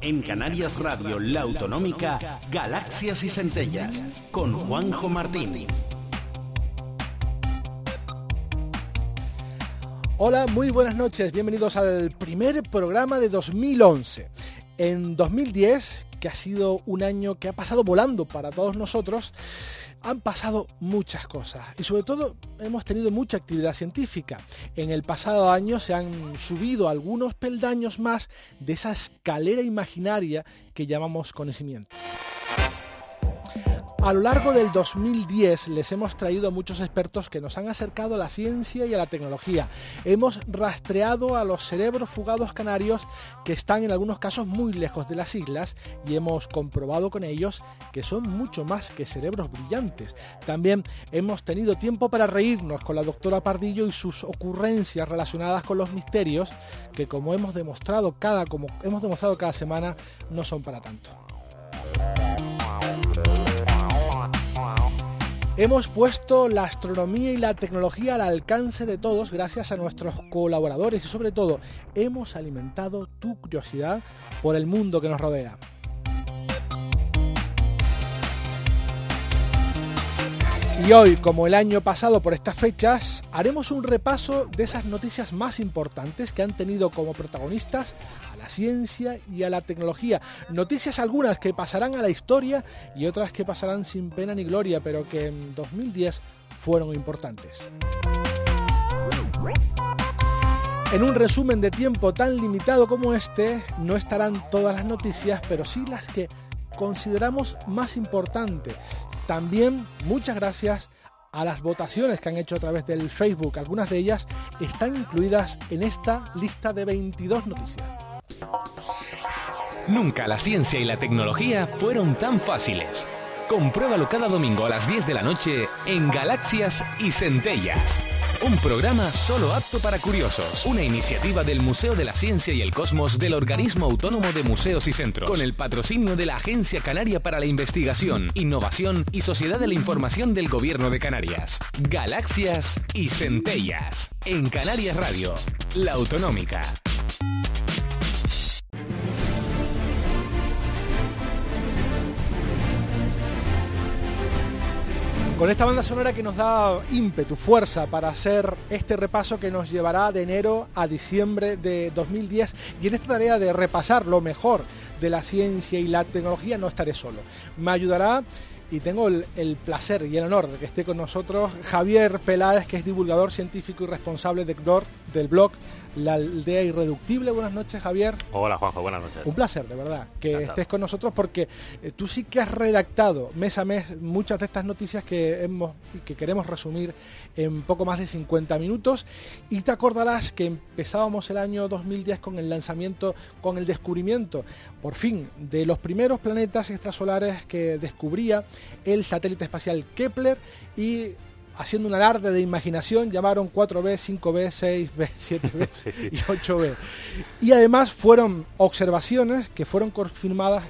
En Canarias Radio, la autonómica Galaxias y Centellas, con Juanjo Martín. Hola, muy buenas noches, bienvenidos al primer programa de 2011. En 2010, que ha sido un año que ha pasado volando para todos nosotros, han pasado muchas cosas y sobre todo hemos tenido mucha actividad científica. En el pasado año se han subido algunos peldaños más de esa escalera imaginaria que llamamos conocimiento. A lo largo del 2010 les hemos traído muchos expertos que nos han acercado a la ciencia y a la tecnología. Hemos rastreado a los cerebros fugados canarios que están en algunos casos muy lejos de las islas y hemos comprobado con ellos que son mucho más que cerebros brillantes. También hemos tenido tiempo para reírnos con la doctora Pardillo y sus ocurrencias relacionadas con los misterios que como hemos demostrado cada como hemos demostrado cada semana no son para tanto. Hemos puesto la astronomía y la tecnología al alcance de todos gracias a nuestros colaboradores y sobre todo hemos alimentado tu curiosidad por el mundo que nos rodea. Y hoy, como el año pasado por estas fechas, haremos un repaso de esas noticias más importantes que han tenido como protagonistas la ciencia y a la tecnología. Noticias algunas que pasarán a la historia y otras que pasarán sin pena ni gloria, pero que en 2010 fueron importantes. En un resumen de tiempo tan limitado como este, no estarán todas las noticias, pero sí las que consideramos más importantes también muchas gracias a las votaciones que han hecho a través del Facebook. Algunas de ellas están incluidas en esta lista de 22 noticias. Nunca la ciencia y la tecnología fueron tan fáciles. Compruébalo cada domingo a las 10 de la noche en Galaxias y Centellas. Un programa solo apto para curiosos. Una iniciativa del Museo de la Ciencia y el Cosmos del Organismo Autónomo de Museos y Centros. Con el patrocinio de la Agencia Canaria para la Investigación, Innovación y Sociedad de la Información del Gobierno de Canarias. Galaxias y Centellas. En Canarias Radio. La Autonómica. Con esta banda sonora que nos da ímpetu, fuerza para hacer este repaso que nos llevará de enero a diciembre de 2010 y en esta tarea de repasar lo mejor de la ciencia y la tecnología no estaré solo. Me ayudará y tengo el, placer y el honor de que esté con nosotros Javier Peláez, que es divulgador científico y responsable de, del blog la aldea irreductible. Buenas noches, Javier. Hola, Juanjo, buenas noches. Un placer, de verdad, que estés con nosotros porque eh, tú sí que has redactado mes a mes muchas de estas noticias que hemos que queremos resumir en poco más de 50 minutos y te acordarás que empezábamos el año 2010 con el lanzamiento, con el descubrimiento, por fin, de los primeros planetas extrasolares que descubría el satélite espacial Kepler y haciendo un alarde de imaginación, llamaron 4B, 5B, 6B, 7B y 8B. Y además fueron observaciones que fueron confirmadas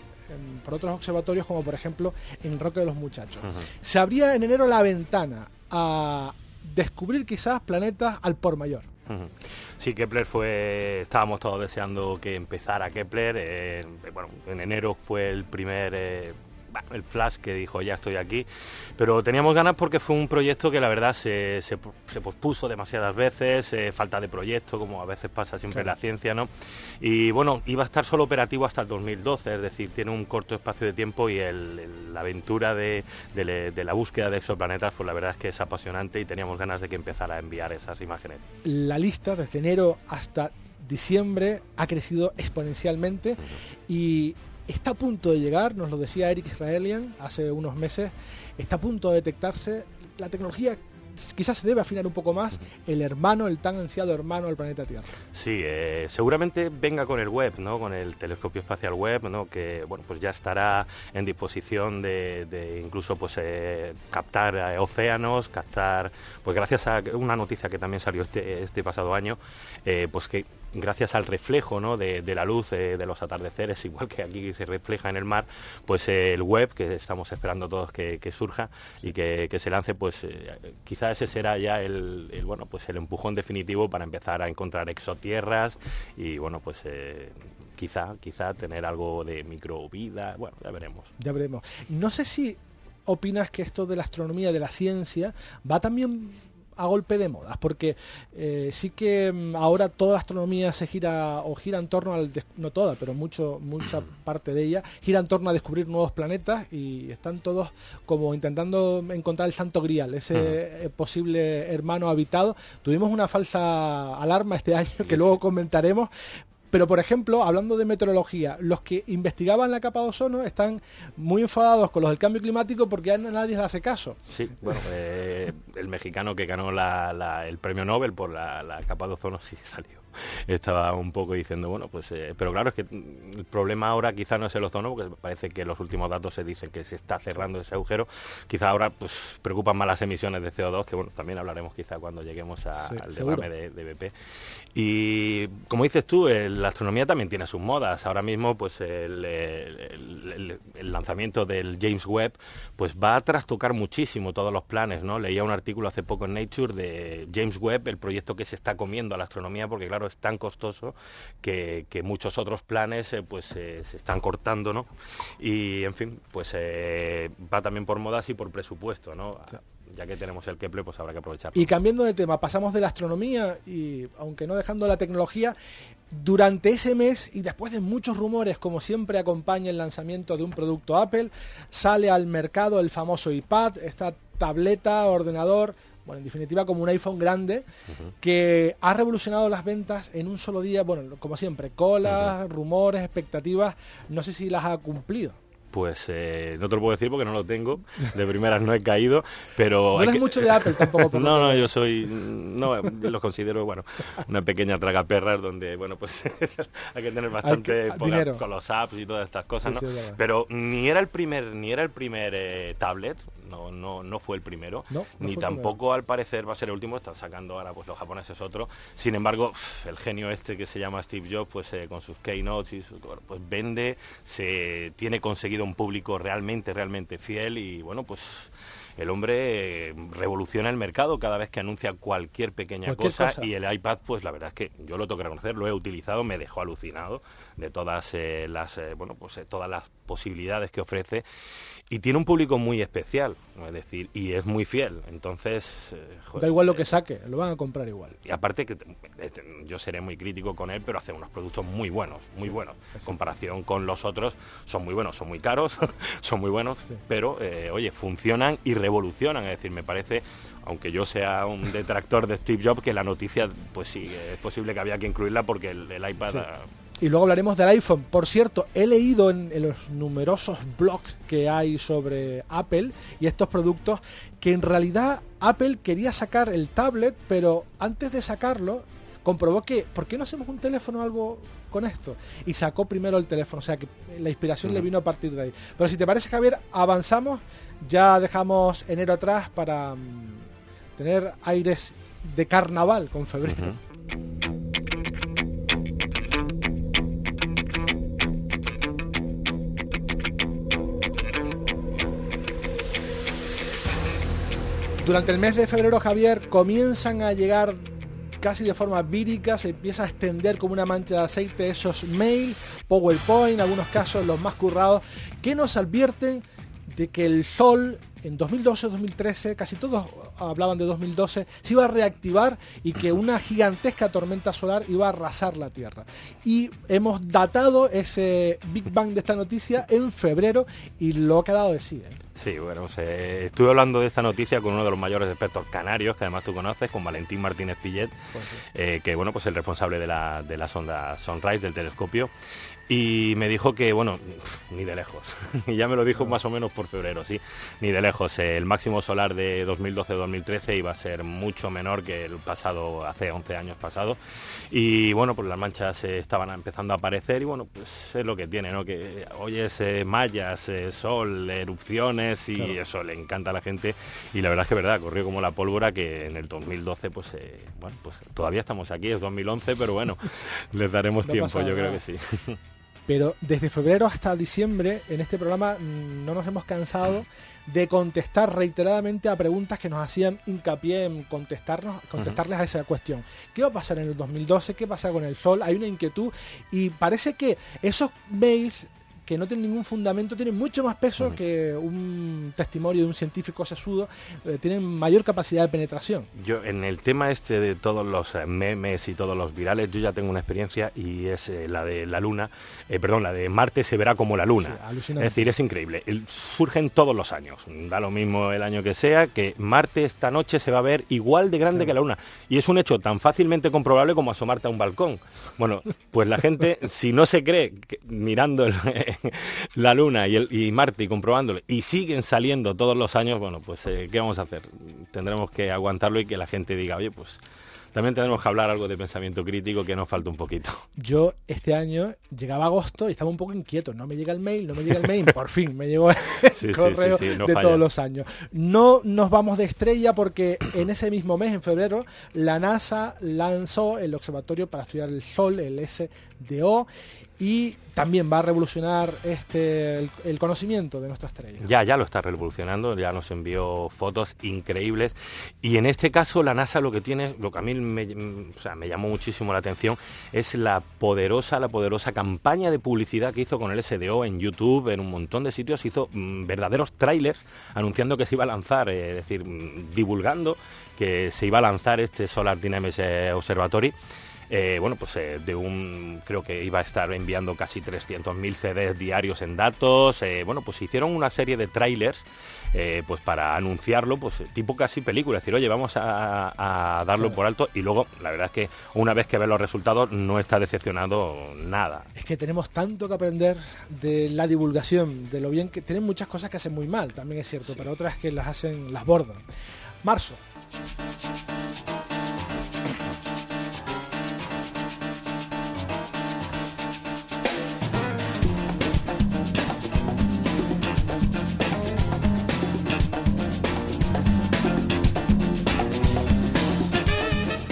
por otros observatorios, como por ejemplo en Roque de los Muchachos. Se abría en enero la ventana a descubrir quizás planetas al por mayor. Sí, Kepler fue, estábamos todos deseando que empezara Kepler. Eh, bueno, en enero fue el primer eh, el flash que dijo ya estoy aquí, pero teníamos ganas porque fue un proyecto que la verdad se, pospuso demasiadas veces, eh, falta de proyecto, como a veces pasa siempre en la ciencia, ¿no? Y bueno, iba a estar solo operativo hasta el 2012, es decir, tiene un corto espacio de tiempo y la aventura de, la búsqueda de exoplanetas, pues la verdad es que es apasionante y teníamos ganas de que empezara a enviar esas imágenes. La lista desde enero hasta diciembre ha crecido exponencialmente y está a punto de llegar, nos lo decía Eric Israelian hace unos meses, está a punto de detectarse la tecnología quizás se debe afinar un poco más el hermano, el tan ansiado hermano del planeta Tierra. Sí, eh, seguramente venga con el web, ¿no? Con el telescopio espacial web, ¿no? Que bueno, pues ya estará en disposición de, incluso pues eh, captar eh, océanos, captar, pues gracias a una noticia que también salió este, este pasado año, pues que gracias al reflejo ¿no? de, la luz de los atardeceres, igual que aquí se refleja en el mar, pues el web, que estamos esperando todos que, surja y que, se lance, pues quizás ese será ya el, bueno, pues el empujón definitivo para empezar a encontrar exotierras y bueno, pues quizá, quizá tener algo de microvida, bueno, ya veremos. Ya veremos. No sé si opinas que esto de la astronomía, de la ciencia, va también a golpe de modas, porque eh, sí que mm, ahora toda la astronomía se gira o gira en torno al, no toda, pero mucho, mucha parte de ella, gira en torno a descubrir nuevos planetas y están todos como intentando encontrar el santo grial, ese eh, posible hermano habitado. Tuvimos una falsa alarma este año que luego comentaremos, pero, por ejemplo, hablando de meteorología, los que investigaban la capa de ozono están muy enfadados con los del cambio climático porque a nadie le hace caso. Sí, bueno, eh, el mexicano que ganó el premio Nobel por la capa de ozono sí salió estaba un poco diciendo, bueno, pues, eh, pero claro, es que el problema ahora quizá no es el ozono, porque parece que los últimos datos se dicen que se está cerrando ese agujero, quizá ahora pues preocupan más las emisiones de CO2, que bueno, también hablaremos quizá cuando lleguemos al derrame de, BP. Y como dices tú, la astronomía también tiene sus modas. Ahora mismo, pues el, lanzamiento del James Webb, pues va a trastocar muchísimo todos los planes, ¿no? Leía un artículo hace poco en Nature de James Webb, el proyecto que se está comiendo a la astronomía, porque claro, es tan costoso que, muchos otros planes eh, pues eh, se están cortando, ¿no? Y en fin, pues eh, va también por modas y por presupuesto, ¿no? ya que tenemos el Kepler, pues habrá que aprovecharlo. Y cambiando de tema, pasamos de la astronomía y, aunque no dejando la tecnología, durante ese mes y después de muchos rumores, como siempre acompaña el lanzamiento de un producto Apple, sale al mercado el famoso iPad, esta tableta, ordenador bueno, en definitiva como un iPhone grande que ha revolucionado las ventas en un solo día, bueno, como siempre, colas, rumores, expectativas, no sé si las ha cumplido. Pues eh, no te lo puedo decir porque no lo tengo, de primeras no he caído, pero... No eres mucho de Apple tampoco. no, no, yo soy, no, lo considero, bueno, una pequeña traga perras donde, bueno, pues hay que tener bastante con los apps y todas estas cosas, ¿no? pero ni era el primer, ni era el primer eh, tablet, no, no, no fue el primero, ni tampoco al parecer va a ser el último, están sacando ahora pues los japoneses otro. Sin embargo, el genio este que se llama Steve Jobs, pues eh, con sus keynotes y pues vende, se tiene conseguido un público realmente, realmente fiel y bueno, pues el hombre eh, revoluciona el mercado cada vez que anuncia cualquier pequeña cosa, y el iPad, pues la verdad es que yo lo tengo que reconocer, lo he utilizado, me dejó alucinado de todas eh, las bueno pues todas las posibilidades que ofrece y tiene un público muy especial, es decir, y es muy fiel. Entonces, eh, da igual lo que saque, lo van a comprar igual. Y aparte que este, yo seré muy crítico con él, pero hace unos productos muy buenos, muy buenos. En comparación con los otros, son muy buenos, son muy caros, son muy buenos, pero eh, oye, funcionan y revolucionan. Es decir, me parece aunque yo sea un detractor de Steve Jobs, que la noticia, pues sí, es posible que había que incluirla porque el, iPad y luego hablaremos del iPhone. Por cierto, he leído en, los numerosos blogs que hay sobre Apple y estos productos que en realidad Apple quería sacar el tablet, pero antes de sacarlo comprobó que, ¿por qué no hacemos un teléfono algo con esto? Y sacó primero el teléfono, o sea que la inspiración le vino a partir de ahí. Pero si te parece, Javier, avanzamos, ya dejamos enero atrás para mm, tener aires de carnaval con febrero. Durante el mes de febrero, Javier, comienzan a llegar casi de forma vírica, se empieza a extender como una mancha de aceite esos mail, PowerPoint, en algunos casos los más currados, que nos advierten de que el Sol en 2012-2013, casi todos hablaban de 2012, se iba a reactivar y que una gigantesca tormenta solar iba a arrasar la Tierra. Y hemos datado ese Big Bang de esta noticia en febrero y lo ha quedado de sí. ¿eh? Sí, bueno, estuve hablando de esta noticia con uno de los mayores expertos canarios, que además tú conoces, con Valentín Martínez Pillet, pues eh, que bueno, pues el responsable de la, de la sonda Sunrise, del telescopio, y me dijo que, bueno, ni de lejos, y ya me lo dijo más o menos por febrero, sí, ni de lejos, el máximo solar de 2012-2013 2013 iba a ser mucho menor que el pasado, hace 11 años pasado. Y bueno, pues las manchas estaban empezando a aparecer y bueno, pues es lo que tiene, ¿no? Que oyes eh, mallas, eh, sol, erupciones y eso le encanta a la gente. Y la verdad es que verdad, corrió como la pólvora que en el 2012, pues bueno, pues todavía estamos aquí, es 2011, pero bueno, les daremos tiempo, yo creo que sí. Pero desde febrero hasta diciembre en este programa mm, no nos hemos cansado de contestar reiteradamente a preguntas que nos hacían hincapié en contestarnos, contestarles a esa cuestión. ¿Qué va a pasar en el 2012? ¿Qué pasa con el sol? Hay una inquietud y parece que esos mails que no tienen ningún fundamento, tienen mucho más peso que un testimonio de un científico sesudo, eh, tienen mayor capacidad de penetración. Yo en el tema este de todos los eh, memes y todos los virales, yo ya tengo una experiencia y es eh, la de la luna, perdón, la de Marte se verá como la luna. es decir, es increíble. surgen todos los años, da lo mismo el año que sea, que Marte esta noche se va a ver igual de grande que la luna. Y es un hecho tan fácilmente comprobable como asomarte a un balcón. Bueno, pues la gente, si no se cree, mirando el, la Luna y, el, y Marte y comprobándolo y siguen saliendo todos los años, bueno, pues eh, ¿qué vamos a hacer? Tendremos que aguantarlo y que la gente diga, oye, pues también tenemos que hablar algo de pensamiento crítico que nos falta un poquito. Yo este año llegaba agosto y estaba un poco inquieto. No me llega el mail, no me llega el mail. Por fin me llegó el correo de todos los años. No nos vamos de estrella porque en ese mismo mes, en febrero, la NASA lanzó el Observatorio para Estudiar el Sol, el SDO, y también va a revolucionar este el, conocimiento de nuestra estrella. Ya, ya lo está revolucionando, ya nos envió fotos increíbles. Y en este caso la NASA lo que tiene, lo que a mí me, me llamó muchísimo la atención es la poderosa, la poderosa campaña de publicidad que hizo con el SDO en YouTube, en un montón de sitios, hizo mm, verdaderos trailers anunciando que se iba a lanzar, eh, es decir, mm, divulgando que se iba a lanzar este Solar Dynamics eh, Observatory eh, bueno, pues eh, de un, creo que iba a estar enviando casi 300.000 CDs diarios en datos, eh, bueno, pues hicieron una serie de trailers pues para anunciarlo, pues tipo casi película, es decir, oye, vamos a, darlo por alto y luego la verdad es que una vez que ves los resultados no está decepcionado nada. Es que tenemos tanto que aprender de la divulgación, de lo bien que tienen muchas cosas que hacen muy mal, también es cierto, pero otras que las hacen, las bordan. Marzo.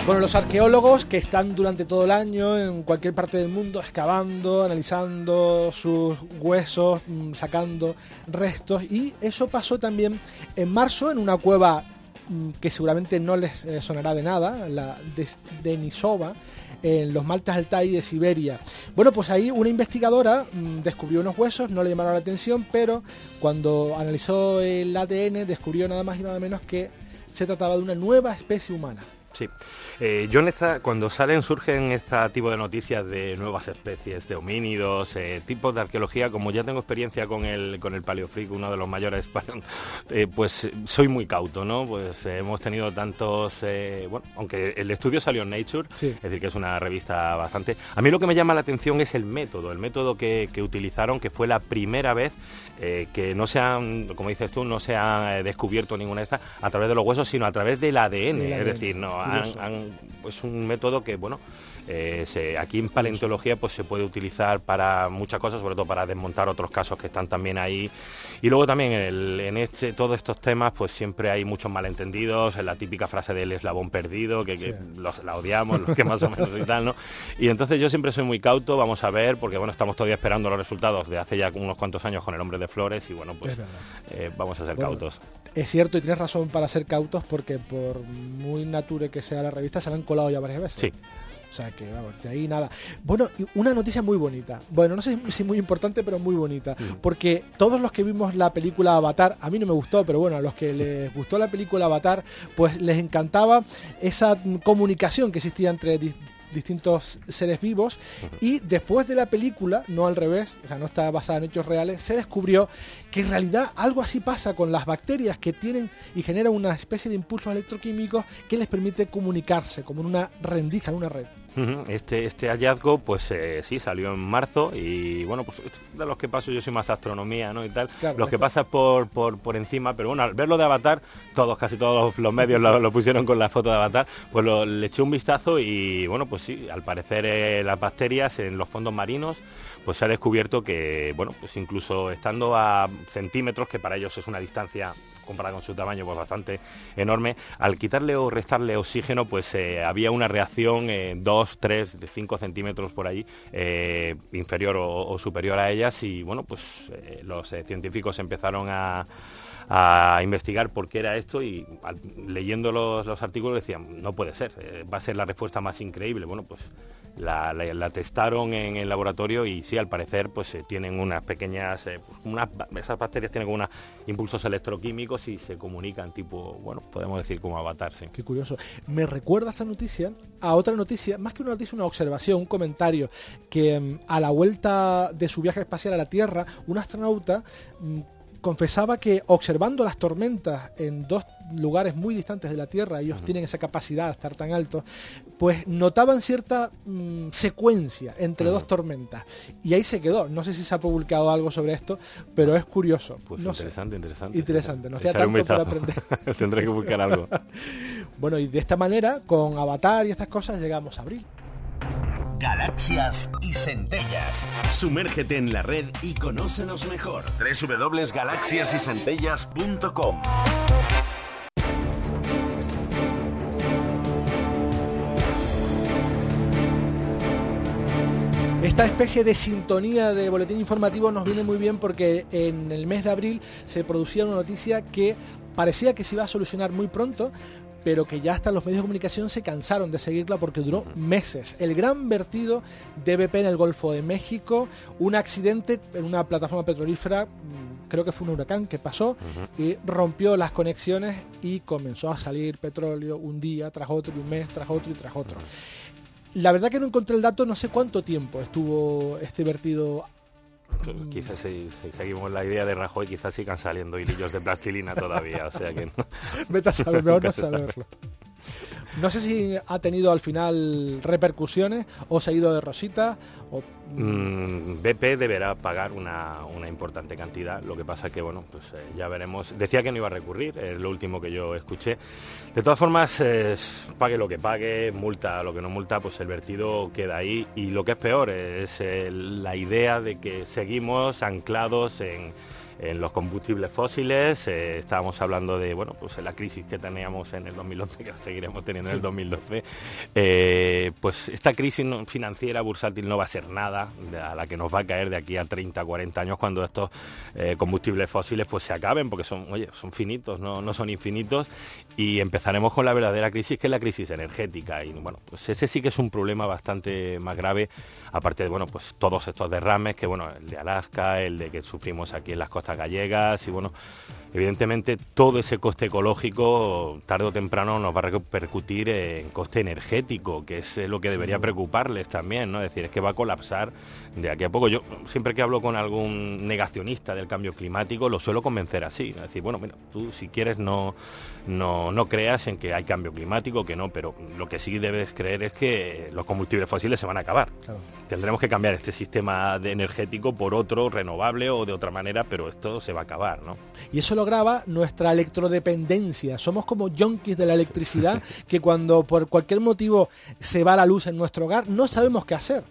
Bueno, los arqueólogos que están durante todo el año en cualquier parte del mundo excavando, analizando sus huesos, mm, sacando restos y eso pasó también en marzo en una cueva mm, que seguramente no les eh, sonará de nada, la de Denisova, en los Maltas Altai de Siberia. Bueno, pues ahí una investigadora mm, descubrió unos huesos, no le llamaron la atención, pero cuando analizó el ADN descubrió nada más y nada menos que se trataba de una nueva especie humana. Sí. Eh, yo cuando salen, surgen este tipo de noticias de nuevas especies de homínidos, eh, tipos de arqueología, como ya tengo experiencia con el, con el paleofrico, uno de los mayores, eh, pues soy muy cauto, ¿no? Pues hemos tenido tantos, bueno, aunque el estudio salió en Nature, es decir, que es una revista bastante... A mí lo que me llama la atención es el método, el método que, utilizaron, que fue la primera vez que no se han, como dices tú, no se ha descubierto ninguna de estas a través de los huesos, sino a través del ADN, es decir, no han, pues un método que, bueno, eh, aquí en paleontología pues se puede utilizar para muchas cosas, sobre todo para desmontar otros casos que están también ahí. Y luego también en, este, todos estos temas pues siempre hay muchos malentendidos, en la típica frase del eslabón perdido, que, la odiamos, los que más o menos y tal, ¿no? Y entonces yo siempre soy muy cauto, vamos a ver, porque bueno, estamos todavía esperando los resultados de hace ya unos cuantos años con el hombre de flores y bueno, pues eh, vamos a ser cautos. Es cierto y tienes razón para ser cautos porque por muy nature que sea la revista se la han colado ya varias veces. Sí. O sea que, vamos, de ahí nada. Bueno, una noticia muy bonita. Bueno, no sé si muy importante, pero muy bonita. Porque todos los que vimos la película Avatar, a mí no me gustó, pero bueno, a los que les gustó la película Avatar, pues les encantaba esa comunicación que existía entre distintos seres vivos y después de la película, no al revés, o sea, no está basada en hechos reales, se descubrió que en realidad algo así pasa con las bacterias que tienen y generan una especie de impulsos electroquímicos que les permite comunicarse como en una rendija, en una red. Este, este hallazgo, pues eh, sí, salió en marzo y bueno, pues de los que paso yo soy más astronomía, ¿no? Y tal, los que pasan por, por, encima, pero bueno, al verlo de Avatar, todos, casi todos los, medios lo, pusieron con la foto de Avatar, pues le eché un vistazo y bueno, pues sí, al parecer eh, las bacterias en los fondos marinos, pues se ha descubierto que, bueno, pues incluso estando a centímetros, que para ellos es una distancia comparado con su tamaño pues bastante enorme, al quitarle o restarle oxígeno pues eh, había una reacción 2, 3, de 5 centímetros por ahí eh, inferior o, superior a ellas y bueno pues eh, los científicos empezaron a investigar por qué era esto y leyendo los, los, artículos decían, no puede ser, va a ser la respuesta más increíble. Bueno, pues la, testaron en el laboratorio y sí, al parecer, pues eh, tienen unas pequeñas, eh, pues, esas bacterias tienen unos impulsos electroquímicos y se comunican tipo, bueno, podemos decir como avatarse. Qué curioso. Me recuerda esta noticia a otra noticia, más que una noticia, una observación, un comentario, que mm, a la vuelta de su viaje espacial a la Tierra, un astronauta mm, confesaba que observando las tormentas en dos lugares muy distantes de la Tierra, ellos tienen esa capacidad de estar tan altos, pues notaban cierta mm, secuencia entre dos tormentas. Y ahí se quedó. No sé si se ha publicado algo sobre esto, pero es curioso. Pues interesante, interesante. Interesante, nos queda tanto para aprender. Tendré que buscar algo. bueno, y de esta manera, con Avatar y estas cosas, llegamos a abril. Galaxias y centellas. Sumérgete en la red y conócenos mejor. www.galaxiasycentellas.com Esta especie de sintonía de boletín informativo nos viene muy bien porque en el mes de abril se producía una noticia que parecía que se iba a solucionar muy pronto, pero que ya hasta los medios de comunicación se cansaron de seguirla porque duró meses. El gran vertido de BP en el Golfo de México, un accidente en una plataforma petrolífera, mm, creo que fue un huracán que pasó y rompió las conexiones y comenzó a salir petróleo un día tras otro, y un mes tras otro y tras otro. La verdad que no encontré el dato, no sé cuánto tiempo estuvo este vertido Quizás si, seguimos la idea de Rajoy, quizás sigan saliendo hilillos de plastilina todavía, o sea que no. Vete a saber, mejor no saberlo. No sé si ha tenido al final repercusiones o se ha ido de rosita. Mm, BP deberá pagar una, importante cantidad. Lo que pasa que, bueno, pues eh, ya veremos. Decía que no iba a recurrir, es lo último que yo escuché. De todas formas, pague lo que pague, multa lo que no multa, pues el vertido queda ahí. Y lo que es peor es eh, la idea de que seguimos anclados en en los combustibles fósiles. Eh, estábamos hablando de bueno, pues la crisis que teníamos en el 2011, que seguiremos teniendo en el 2012. Eh, pues esta crisis financiera bursátil no va a ser nada a la que nos va a caer de aquí a 30, 40 años cuando estos eh, combustibles fósiles pues se acaben, porque son, oye, son finitos, no, no son infinitos, y empezaremos con la verdadera crisis, que es la crisis energética. Y bueno, pues ese sí que es un problema bastante más grave, aparte de bueno, pues todos estos derrames, que bueno, el de Alaska, el de que sufrimos aquí en las costas gallegas y bueno, evidentemente todo ese coste ecológico tarde o temprano nos va a repercutir en coste energético, que es lo que debería preocuparles también, ¿no? Es decir, es que va a colapsar de aquí a poco. Yo siempre que hablo con algún negacionista del cambio climático lo suelo convencer así, es decir, bueno, mira, tú si quieres no, no, no creas en que hay cambio climático, que no, pero lo que sí debes creer es que los combustibles fósiles se van a acabar. Tendremos que cambiar este sistema de energético por otro renovable o de otra manera, pero esto se va a acabar, ¿no? Y eso lograba nuestra electrodependencia. Somos como junkies de la electricidad que cuando por cualquier motivo se va la luz en nuestro hogar no sabemos qué hacer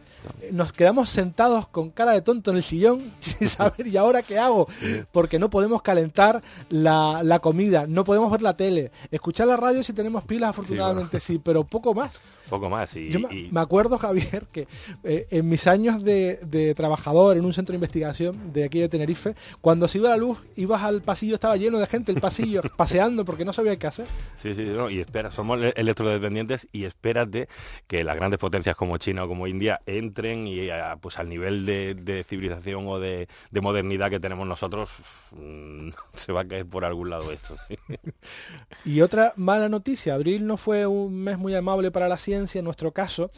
nos quedamos sentados con cara de tonto en el sillón sin saber, ¿y ahora qué hago? Porque no podemos calentar la, comida, no podemos ver la tele, escuchar la radio si tenemos pilas, afortunadamente sí, pero poco más. Poco más. Y, Yo me acuerdo, Javier, que eh, en mis años de, trabajador en un centro de investigación de aquí de Tenerife, cuando se iba la luz, ibas al pasillo, estaba lleno de gente, el pasillo, paseando porque no sabía qué hacer. Sí, sí, y espera, somos electrodependientes y espérate que las grandes potencias como China o como India entren y pues al nivel de, civilización o de, modernidad que tenemos nosotros mm, se va a caer por algún lado esto. y otra mala noticia, abril no fue un mes muy amable para la ciencia en nuestro caso,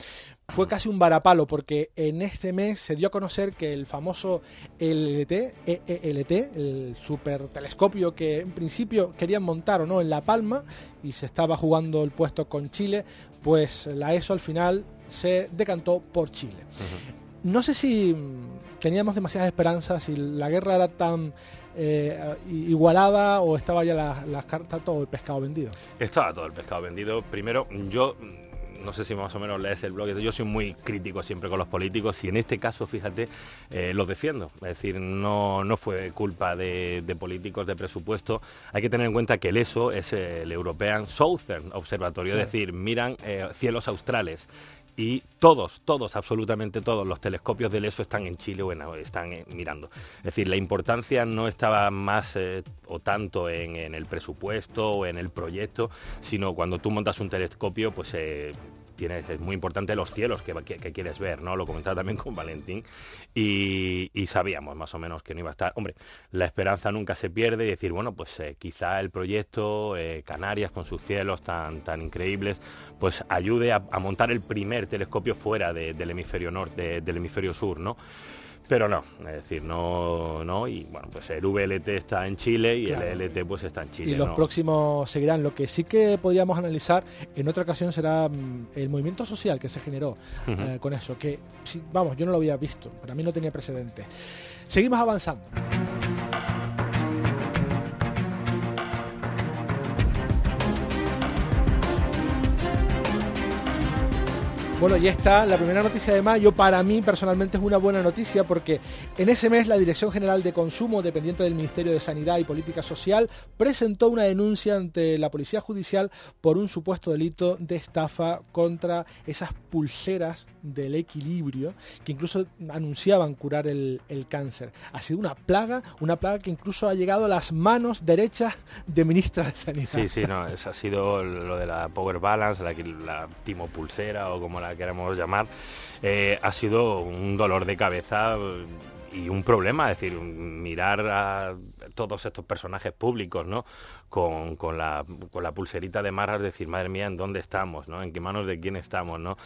fue casi un varapalo porque en este mes se dio a conocer que el famoso LT, EELT, el super telescopio que en principio querían montar o no en La Palma y se estaba jugando el puesto con Chile, pues la ESO al final se decantó por Chile. No sé si teníamos demasiadas esperanzas, si la guerra era tan eh, igualada o estaba ya las cartas, todo el pescado vendido. Estaba todo el pescado vendido. Primero, yo no sé si más o menos lees el blog, yo soy muy crítico siempre con los políticos y en este caso, fíjate, eh, los defiendo. Es decir, no, no fue culpa de, políticos de presupuesto. Hay que tener en cuenta que el ESO es el European Southern Observatorio, es decir, miran eh, cielos australes y todos, todos, absolutamente todos los telescopios del ESO están en Chile o están mirando. Es decir, la importancia no estaba más eh, o tanto en, el presupuesto o en el proyecto, sino cuando tú montas un telescopio, pues es muy importante los cielos que, quieres ver, ¿no? Lo comentaba también con Valentín y, sabíamos más o menos que no iba a estar. Hombre, la esperanza nunca se pierde y decir, bueno, pues eh, quizá el proyecto eh, Canarias con sus cielos tan, tan increíbles, pues ayude a, montar el primer telescopio fuera del hemisferio norte, del hemisferio sur, ¿no? Pero no, es decir, no, no, y bueno, pues el VLT está en Chile y el ELT pues está en Chile. Y los próximos seguirán. Lo que sí que podríamos analizar en otra ocasión será mm, el movimiento social que se generó eh, con eso, que vamos, yo no lo había visto, para mí no tenía precedente. Seguimos avanzando. Bueno, ya está, la primera noticia. De mayo para mí personalmente es una buena noticia porque en ese mes la Dirección General de Consumo, dependiente del Ministerio de Sanidad y Política Social, presentó una denuncia ante la Policía Judicial por un supuesto delito de estafa contra esas pulseras del equilibrio que incluso anunciaban curar el, cáncer. Ha sido una plaga, una plaga que incluso ha llegado a las manos derechas de ministra de Sanidad. Sí, sí, no, eso ha sido lo de la Power Balance, la, la Timo Pulsera o como la queremos llamar, eh, ha sido un dolor de cabeza y un problema, es decir, mirar a todos estos personajes públicos, ¿no? Con, la, con la pulserita de marras, decir, madre mía, ¿en dónde estamos? ¿no? ¿En qué manos de quién estamos? ¿no?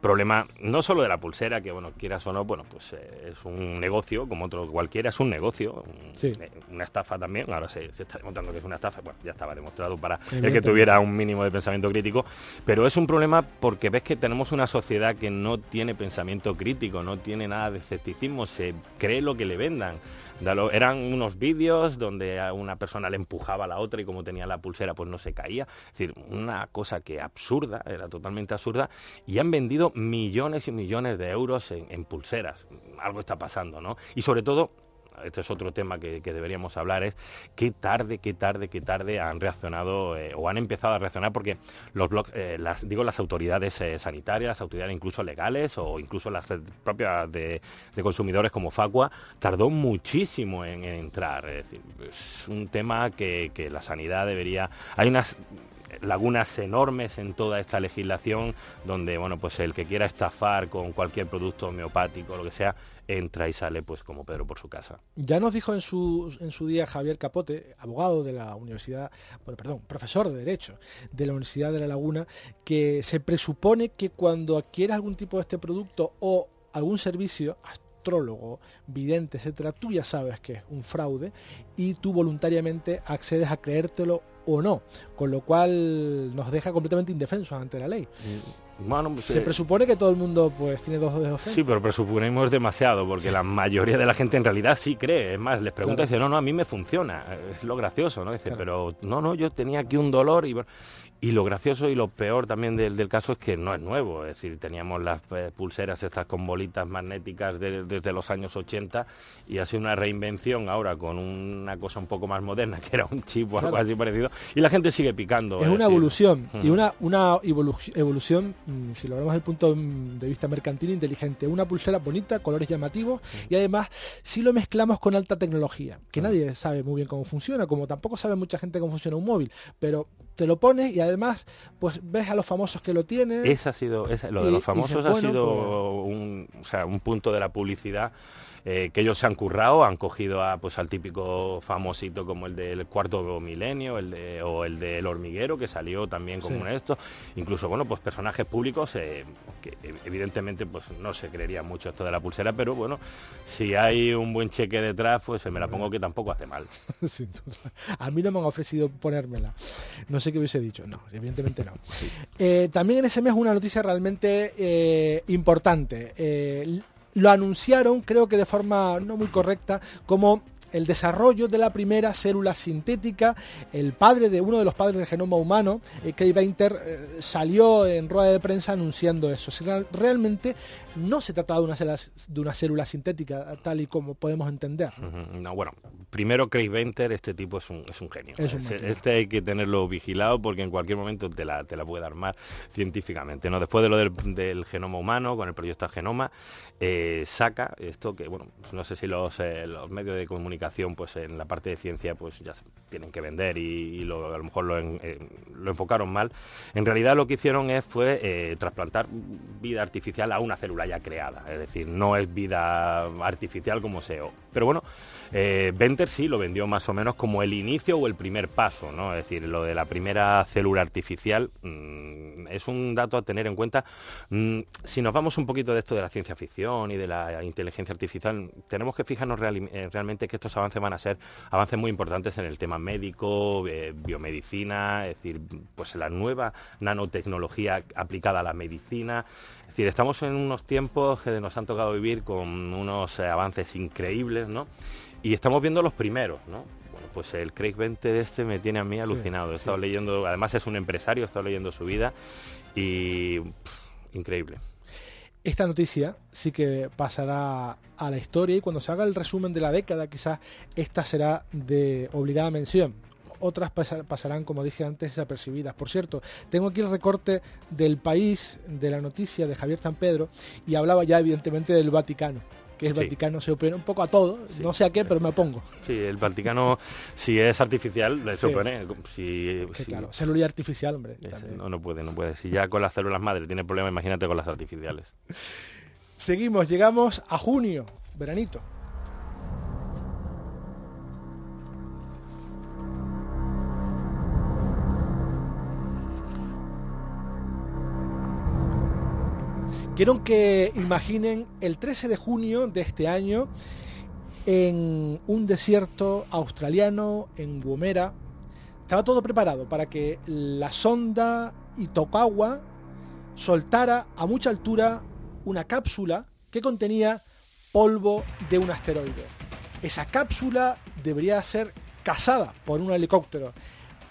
Problema no solo de la pulsera, que bueno, quieras o no, bueno, pues eh, es un negocio, como otro cualquiera, es un negocio, eh, una estafa también, ahora se, está demostrando que es una estafa, bueno, ya estaba demostrado para el que tuviera un mínimo de pensamiento crítico, pero es un problema porque ves que tenemos una sociedad que no tiene pensamiento crítico, no tiene nada de escepticismo, se cree lo que le vendan eran unos vídeos donde a una persona le empujaba a la otra y como tenía la pulsera pues no se caía. Es decir, una cosa que absurda, era totalmente absurda, y han vendido millones y millones de euros en, en pulseras. Algo está pasando, ¿no? Y sobre todo este es otro tema que, deberíamos hablar, es qué tarde, qué tarde, qué tarde han reaccionado eh, o han empezado a reaccionar porque los eh, las, digo las autoridades eh, sanitarias, las autoridades incluso legales o incluso las propias de, consumidores como Facua, tardó muchísimo en, entrar. Es, un tema que, que la sanidad debería... Hay unas lagunas enormes en toda esta legislación donde bueno pues el que quiera estafar con cualquier producto homeopático lo que sea entra y sale pues como Pedro por su casa. Ya nos dijo en su, en su día Javier Capote, abogado de la Universidad, bueno, perdón, profesor de Derecho de la Universidad de La Laguna, que se presupone que cuando adquieres algún tipo de este producto o algún servicio, astrólogo, vidente, etcétera, tú ya sabes que es un fraude y tú voluntariamente accedes a creértelo o no, con lo cual nos deja completamente indefensos ante la ley. Mm. Bueno, se presupone que todo el mundo pues tiene dos dedos Sí, pero presuponemos demasiado, porque la mayoría de la gente en realidad sí cree. Es más, les pregunta y dice, no, no, a mí me funciona. Es lo gracioso, ¿no? Dice, pero no, no, yo tenía aquí un dolor y y lo gracioso y lo peor también del, caso es que no es nuevo, es decir, teníamos las eh, pulseras estas con bolitas magnéticas desde los años 80 y ha sido una reinvención ahora con una cosa un poco más moderna, que era un chip o algo así parecido, y la gente sigue picando. Es, una evolución, y una, una evolución, mm, si lo vemos desde el punto de vista mercantil, inteligente. Una pulsera bonita, colores llamativos, y además si lo mezclamos con alta tecnología, que nadie sabe muy bien cómo funciona, como tampoco sabe mucha gente cómo funciona un móvil, pero te lo pones y además pues ves a los famosos que lo tienen. Ese ha sido, lo de los famosos ha sido pues un, o sea, un punto de la publicidad eh, que ellos se han currado, han cogido a, pues, al típico famosito como el del cuarto milenio el de, o el del hormiguero, que salió también como esto. Incluso, bueno, pues personajes públicos eh, que evidentemente pues no se creería mucho esto de la pulsera, pero bueno, si hay un buen cheque detrás, pues me la pongo que tampoco hace mal. A mí no me han ofrecido ponérmela. No sé qué hubiese dicho. No, evidentemente no. Eh, también en ese mes una noticia realmente importante lo anunciaron, creo que de forma no muy correcta, como el desarrollo de la primera célula sintética. El padre de uno de los padres del genoma humano, eh, Craig Venter, eh, salió en rueda de prensa anunciando eso. realmente no se trataba de una célula, de una célula sintética, tal y como podemos entender. No, bueno, primero Craig Venter, este tipo es un, es un genio. este hay que tenerlo vigilado porque en cualquier momento te la, te la puede armar científicamente. ¿no? Después de lo del, genoma humano, con el proyecto Genoma, eh, saca esto que, bueno, no sé si los, los medios de comunicación pues en la parte de ciencia pues ya tienen que vender y, lo, a lo mejor lo, lo, enfocaron mal. En realidad lo que hicieron es, fue eh, trasplantar vida artificial a una célula ya creada, es decir, no es vida artificial como SEO. Pero bueno, eh, Venter sí lo vendió más o menos como el inicio o el primer paso, ¿no? Es decir, lo de la primera célula artificial mm, es un dato a tener en cuenta. Mm, si nos vamos un poquito de esto de la ciencia ficción y de la inteligencia artificial, tenemos que fijarnos eh, realmente que estos avances van a ser avances muy importantes en el tema médico, eh, biomedicina, es decir, pues la nueva nanotecnología aplicada a la medicina. Es decir, estamos en unos tiempos que nos han tocado vivir con unos avances increíbles, ¿no? Y estamos viendo los primeros, ¿no? Bueno, pues el Craig Vente de este me tiene a mí alucinado. He estado leyendo, además es un empresario, he estado leyendo su vida y increíble. Esta noticia sí que pasará a la historia y cuando se haga el resumen de la década quizás esta será de obligada mención. Otras pasarán, como dije antes, desapercibidas. Por cierto, tengo aquí el recorte del país de la noticia de Javier San Pedro y hablaba ya evidentemente del Vaticano que el Vaticano se opone un poco a todo, no sé a qué, pero me opongo. Sí, el Vaticano, si es artificial, se opone. Si, Claro, célula artificial, hombre. no, no puede, no puede. Si ya con las células madre tiene problemas, imagínate con las artificiales. Seguimos, llegamos a junio, veranito. Quiero que imaginen el 13 de junio de este año en un desierto australiano, en Woomera. Estaba todo preparado para que la sonda Itokawa soltara a mucha altura una cápsula que contenía polvo de un asteroide. Esa cápsula debería ser cazada por un helicóptero.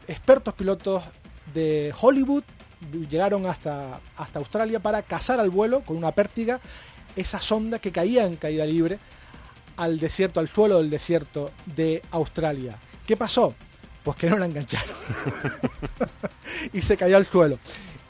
Expertos pilotos de Hollywood llegaron hasta, hasta Australia para cazar al vuelo con una pértiga esa sonda que caía en caída libre al desierto, al suelo del desierto de Australia. ¿Qué pasó? Pues que no la engancharon. y se cayó al suelo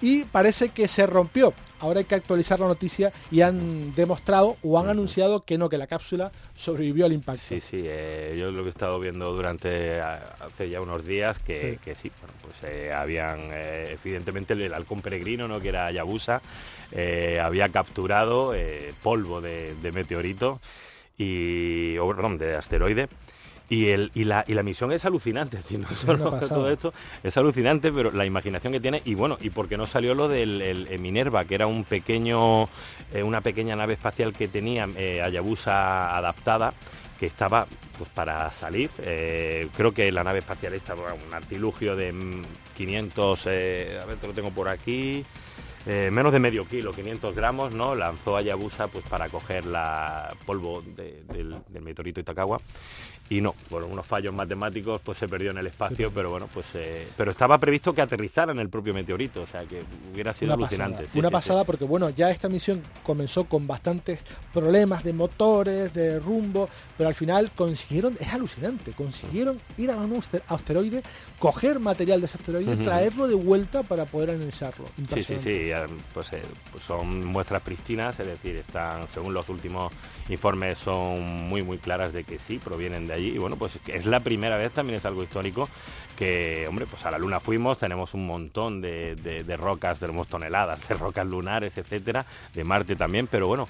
y parece que se rompió. Ahora hay que actualizar la noticia y han demostrado o han anunciado que no, que la cápsula sobrevivió al impacto. Sí, sí, eh, yo lo que he estado viendo durante hace ya unos días que sí, bueno, pues eh, habían eh, evidentemente el, halcón peregrino, ¿no? que era Yabusa, había capturado polvo de, meteorito y, o, perdón, de asteroide y, el, y, la, y la misión es alucinante, no solo todo esto, es alucinante, pero la imaginación que tiene, y bueno, y porque no salió lo del Minerva, que era un pequeño, eh, una pequeña nave espacial que tenía eh, Hayabusa adaptada, que estaba pues para salir. Eh, creo que la nave espacial esta, un artilugio de 500, mm, a ver, te lo tengo por aquí, menos de medio kilo, 500 gramos, ¿no? Lanzó Hayabusa pues para coger la polvo del, del meteorito Itakawa y no, por unos fallos matemáticos pues se perdió en el espacio, pero bueno, pues eh, pero estaba previsto que aterrizara en el propio meteorito, o sea que hubiera sido alucinante. Una pasada porque bueno, ya esta misión comenzó con bastantes problemas de motores, de rumbo, pero al final consiguieron, es alucinante, consiguieron ir a un asteroide, coger material de ese asteroide, traerlo de vuelta para poder analizarlo. Sí, sí, sí, pues, pues, son muestras pristinas, es decir, están, según los últimos informes, son muy muy claras de que sí, provienen de allí. Y bueno, pues es la primera vez, también es algo histórico, que, hombre, pues a la Luna fuimos, tenemos un montón de, de rocas, tenemos toneladas de rocas lunares, etcétera, de Marte también, pero bueno,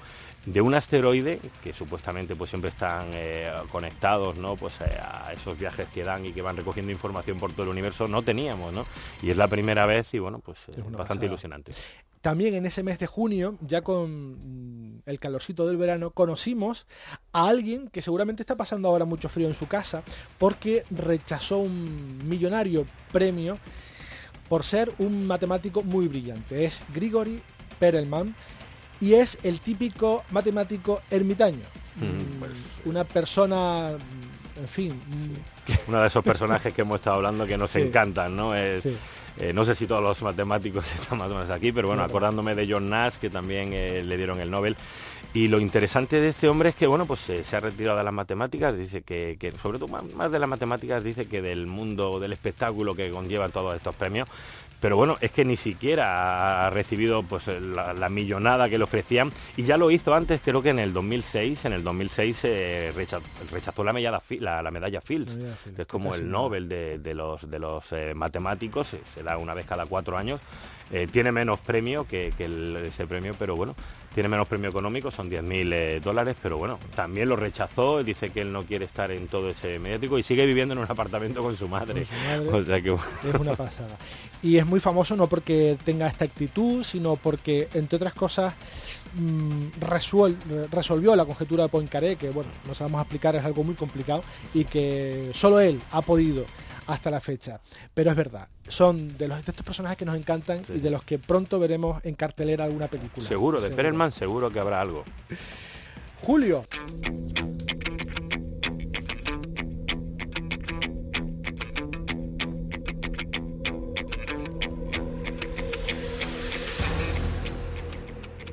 de un asteroide que supuestamente pues siempre están eh, conectados ¿no? pues eh, a esos viajes que dan y que van recogiendo información por todo el universo no teníamos ¿no? y es la primera vez y bueno pues es bastante ilusionante también en ese mes de junio, ya con el calorcito del verano, conocimos a alguien que seguramente está pasando ahora mucho frío en su casa porque rechazó un millonario premio por ser un matemático muy brillante. Es Grigori Perelman y es el típico matemático ermitaño. Mm, pues, una persona, en fin. Uno de esos personajes que hemos estado hablando que nos encantan, ¿no? Es, eh, no sé si todos los matemáticos están más o menos aquí, pero bueno, acordándome de John Nash, que también eh, le dieron el Nobel. Y lo interesante de este hombre es que, bueno, pues eh, se ha retirado de las matemáticas, dice que, que sobre todo más, de las matemáticas, dice que del mundo del espectáculo que conlleva todos estos premios, pero bueno, es que ni siquiera ha recibido pues la, millonada que le ofrecían. Y ya lo hizo antes, creo que en el 2006, en el 2006 eh, rechazó, la medalla, la, medalla Fields, que es como el Nobel de, los, de los eh, matemáticos, se da una vez cada cuatro años, eh, tiene menos premio que, ese premio, pero bueno, tiene menos premio económico, son 10.000 eh, dólares, pero bueno, también lo rechazó, dice que él no quiere estar en todo ese mediático y sigue viviendo en un apartamento con su madre. Es una pasada. Y es muy famoso no porque tenga esta actitud, sino porque, entre otras cosas, mm, resolvió la conjetura de Poincaré, que bueno, no sabemos explicar, es algo muy complicado, y que solo él ha podido hasta la fecha. Pero es verdad, son de, los, de estos personajes que nos encantan y de los que pronto veremos en cartelera alguna película. Seguro, de Perelman seguro que habrá algo. Julio.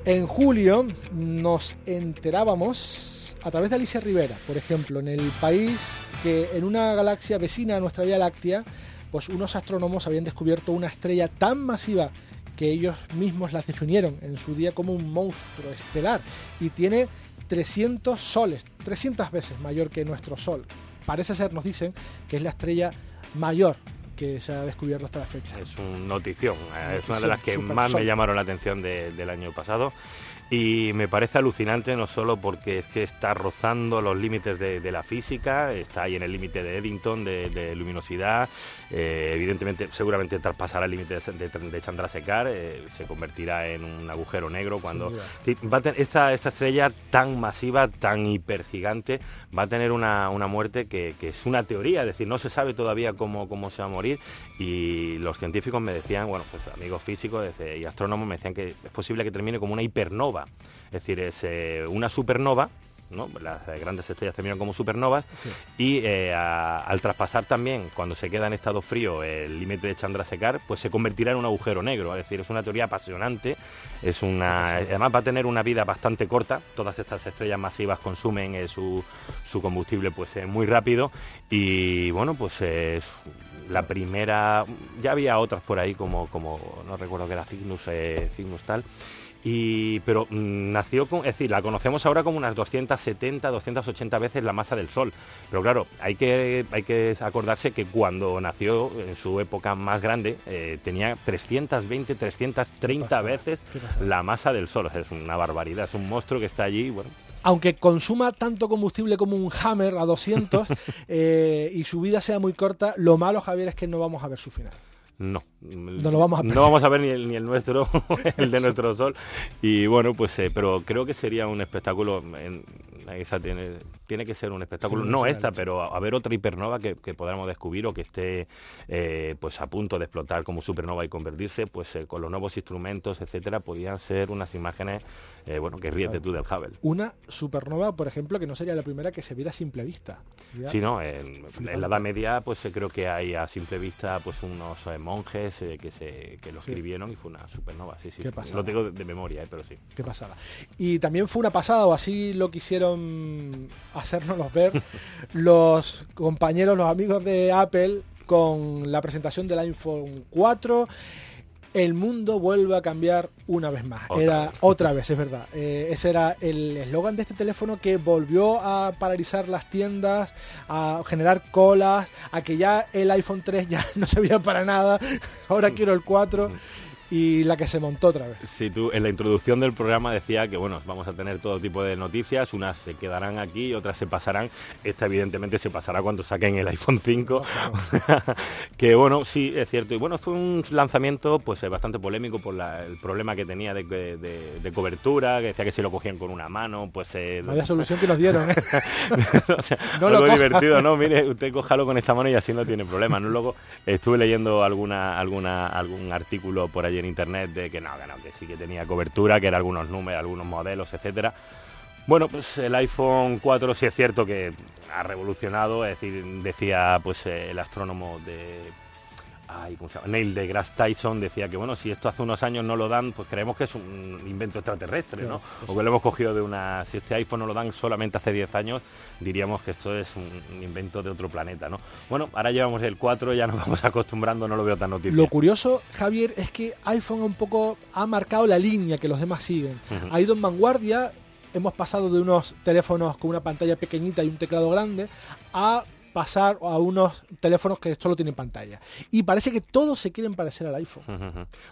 En julio nos enterábamos a través de Alicia Rivera, por ejemplo, en el país que en una galaxia vecina a nuestra Vía Láctea, pues unos astrónomos habían descubierto una estrella tan masiva que ellos mismos las definieron en su día como un monstruo estelar y tiene 300 soles, 300 veces mayor que nuestro Sol. Parece ser, nos dicen, que es la estrella mayor que se ha descubierto hasta la fecha. Es una notición, es una de las que más me llamaron la atención del año pasado y me parece alucinante no solo porque es que está rozando los límites de, la física, está ahí en el límite de Eddington, de, luminosidad, eh, evidentemente seguramente traspasará el límite de, de Chandrasekhar, eh, se convertirá en un agujero negro cuando va a esta, esta estrella tan masiva, tan hipergigante, va a tener una, muerte que, es una teoría, es decir, no se sabe todavía cómo, cómo se va a morir. Y los científicos me decían, bueno, pues amigos físicos y astrónomos me decían que es posible que termine como una hipernova es decir, es eh, una supernova las grandes estrellas terminan como supernovas y eh, al traspasar también cuando se queda en estado frío el límite de Chandrasekhar pues se convertirá en un agujero negro. Es decir es una teoría apasionante es una además va a tener una vida bastante corta. Todas estas estrellas masivas consumen eh, su, combustible pues muy rápido y bueno pues es la primera ya había otras por ahí como como no recuerdo que era Cygnus Cygnus tal y, pero mm, nació con, es decir, la conocemos ahora como unas 270, 280 veces la masa del Sol. Pero claro, hay que, hay que acordarse que cuando nació, en su época más grande, eh, tenía 320, 330 veces la masa del Sol. es una barbaridad, es un monstruo que está allí, bueno, aunque consuma tanto combustible como un Hammer a 200 eh, y su vida sea muy corta, lo malo, Javier, es que no vamos a ver su final. No. No lo vamos a, no vamos a ver ni el, ni el nuestro, el de nuestro sol. Y bueno, pues eh, pero creo que sería un espectáculo en, esa tiene, tiene que ser un espectáculo, no esta, pero a, ver otra hipernova que, podamos descubrir o que esté eh, pues a punto de explotar como supernova y convertirse, pues eh, con los nuevos instrumentos, etcétera, podrían ser unas imágenes, bueno, que ríete tú del Hubble. Una supernova, por ejemplo, que no sería la primera que se viera a simple vista. Sí, no, en, la Edad Media, pues creo que hay a simple vista pues unos monjes que, se, que lo escribieron y fue una supernova. Sí, sí. Lo tengo de, memoria, pero sí. Qué pasada. Y también fue una pasada, o así lo quisieron hacernos ver los compañeros, los amigos de Apple con la presentación del iPhone 4 el mundo vuelve a cambiar una vez más. era otra vez, es verdad. Eh, ese era el eslogan de este teléfono que volvió a paralizar las tiendas, a generar colas, a que ya el iPhone 3 ya no servía para nada. Ahora quiero el 4 y la que se montó otra vez. Sí, tú en la introducción del programa decía que bueno, vamos a tener todo tipo de noticias, unas se quedarán aquí, otras se pasarán. Esta evidentemente se pasará cuando saquen el iPhone 5. que bueno, sí, es cierto. Y bueno, fue un lanzamiento pues eh, bastante polémico por el problema que tenía de, cobertura, que decía que se lo cogían con una mano, pues... Eh, Vaya solución que nos dieron, ¿eh? no lo divertido, ¿no? Mire, usted cójalo con esta mano y así no tiene problema. ¿no? Luego estuve leyendo alguna, alguna, algún artículo por allí en internet de que no, que sí que tenía cobertura, que eran algunos números, algunos modelos, etcétera. Bueno, pues el iPhone 4 sí es cierto que ha revolucionado, es decir, decía pues el astrónomo de Neil deGrasse Tyson decía que bueno, si esto hace unos años no lo dan, pues creemos que es un invento extraterrestre, ¿no? o que lo hemos cogido de una. Si este iPhone no lo dan solamente hace 10 años, diríamos que esto es un, invento de otro planeta, ¿no? Bueno, ahora llevamos el 4, ya nos vamos acostumbrando, no lo veo tan noticia. Lo curioso, Javier, es que iPhone un poco ha marcado la línea que los demás siguen. Ha ido en vanguardia, hemos pasado de unos teléfonos con una pantalla pequeñita y un teclado grande a pasar a unos teléfonos que solo tienen pantalla. Y parece que todos se quieren parecer al iPhone.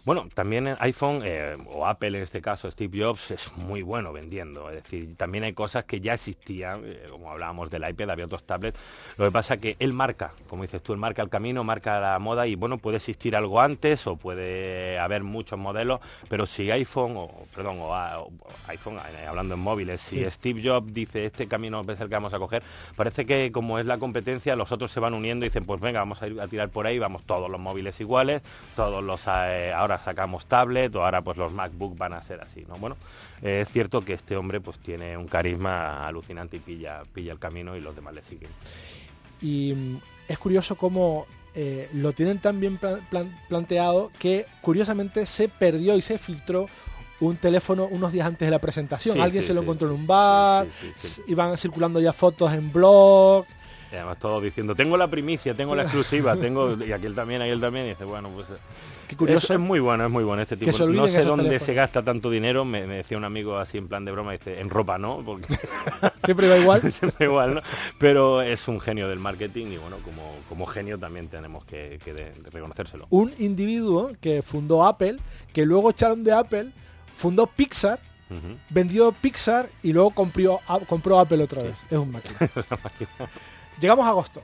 Bueno, también el iPhone, eh, o Apple en este caso, Steve Jobs, es muy bueno vendiendo. Es decir, también hay cosas que ya existían, eh, como hablábamos del iPad, había otros tablets. Lo que pasa es que él marca, como dices tú, él marca el camino, marca la moda y bueno, puede existir algo antes o puede haber muchos modelos, pero si iPhone, o perdón, o, iPhone, eh, hablando en móviles, si Steve Jobs dice este camino es el que vamos a coger, parece que como es la competencia, los otros se van uniendo y dicen, pues venga, vamos a ir a tirar por ahí, vamos todos los móviles iguales, todos los eh, ahora sacamos tablet o ahora pues los MacBook van a ser así, ¿no? Bueno, es cierto que este hombre pues tiene un carisma alucinante y pilla, pilla el camino y los demás le siguen. Y mm, es curioso cómo eh, lo tienen tan bien planteado que curiosamente se perdió y se filtró un teléfono unos días antes de la presentación. Alguien se lo encontró en un bar, iban circulando ya fotos en blog. Y además todos diciendo, tengo la primicia, tengo la exclusiva, tengo y aquel también, aquel también, y dice, bueno, pues eh, Qué curioso. Es, muy bueno, es muy bueno este tipo. No sé dónde se gasta tanto dinero, me, decía un amigo así en plan de broma, dice, en ropa no, porque siempre va igual. siempre igual, ¿no? Pero es un genio del marketing y bueno, como, como genio también tenemos que, reconocérselo. Un individuo que fundó Apple, que luego echaron de Apple, fundó Pixar, vendió Pixar y luego compró, compró Apple otra vez. Es un máquina. Llegamos a agosto.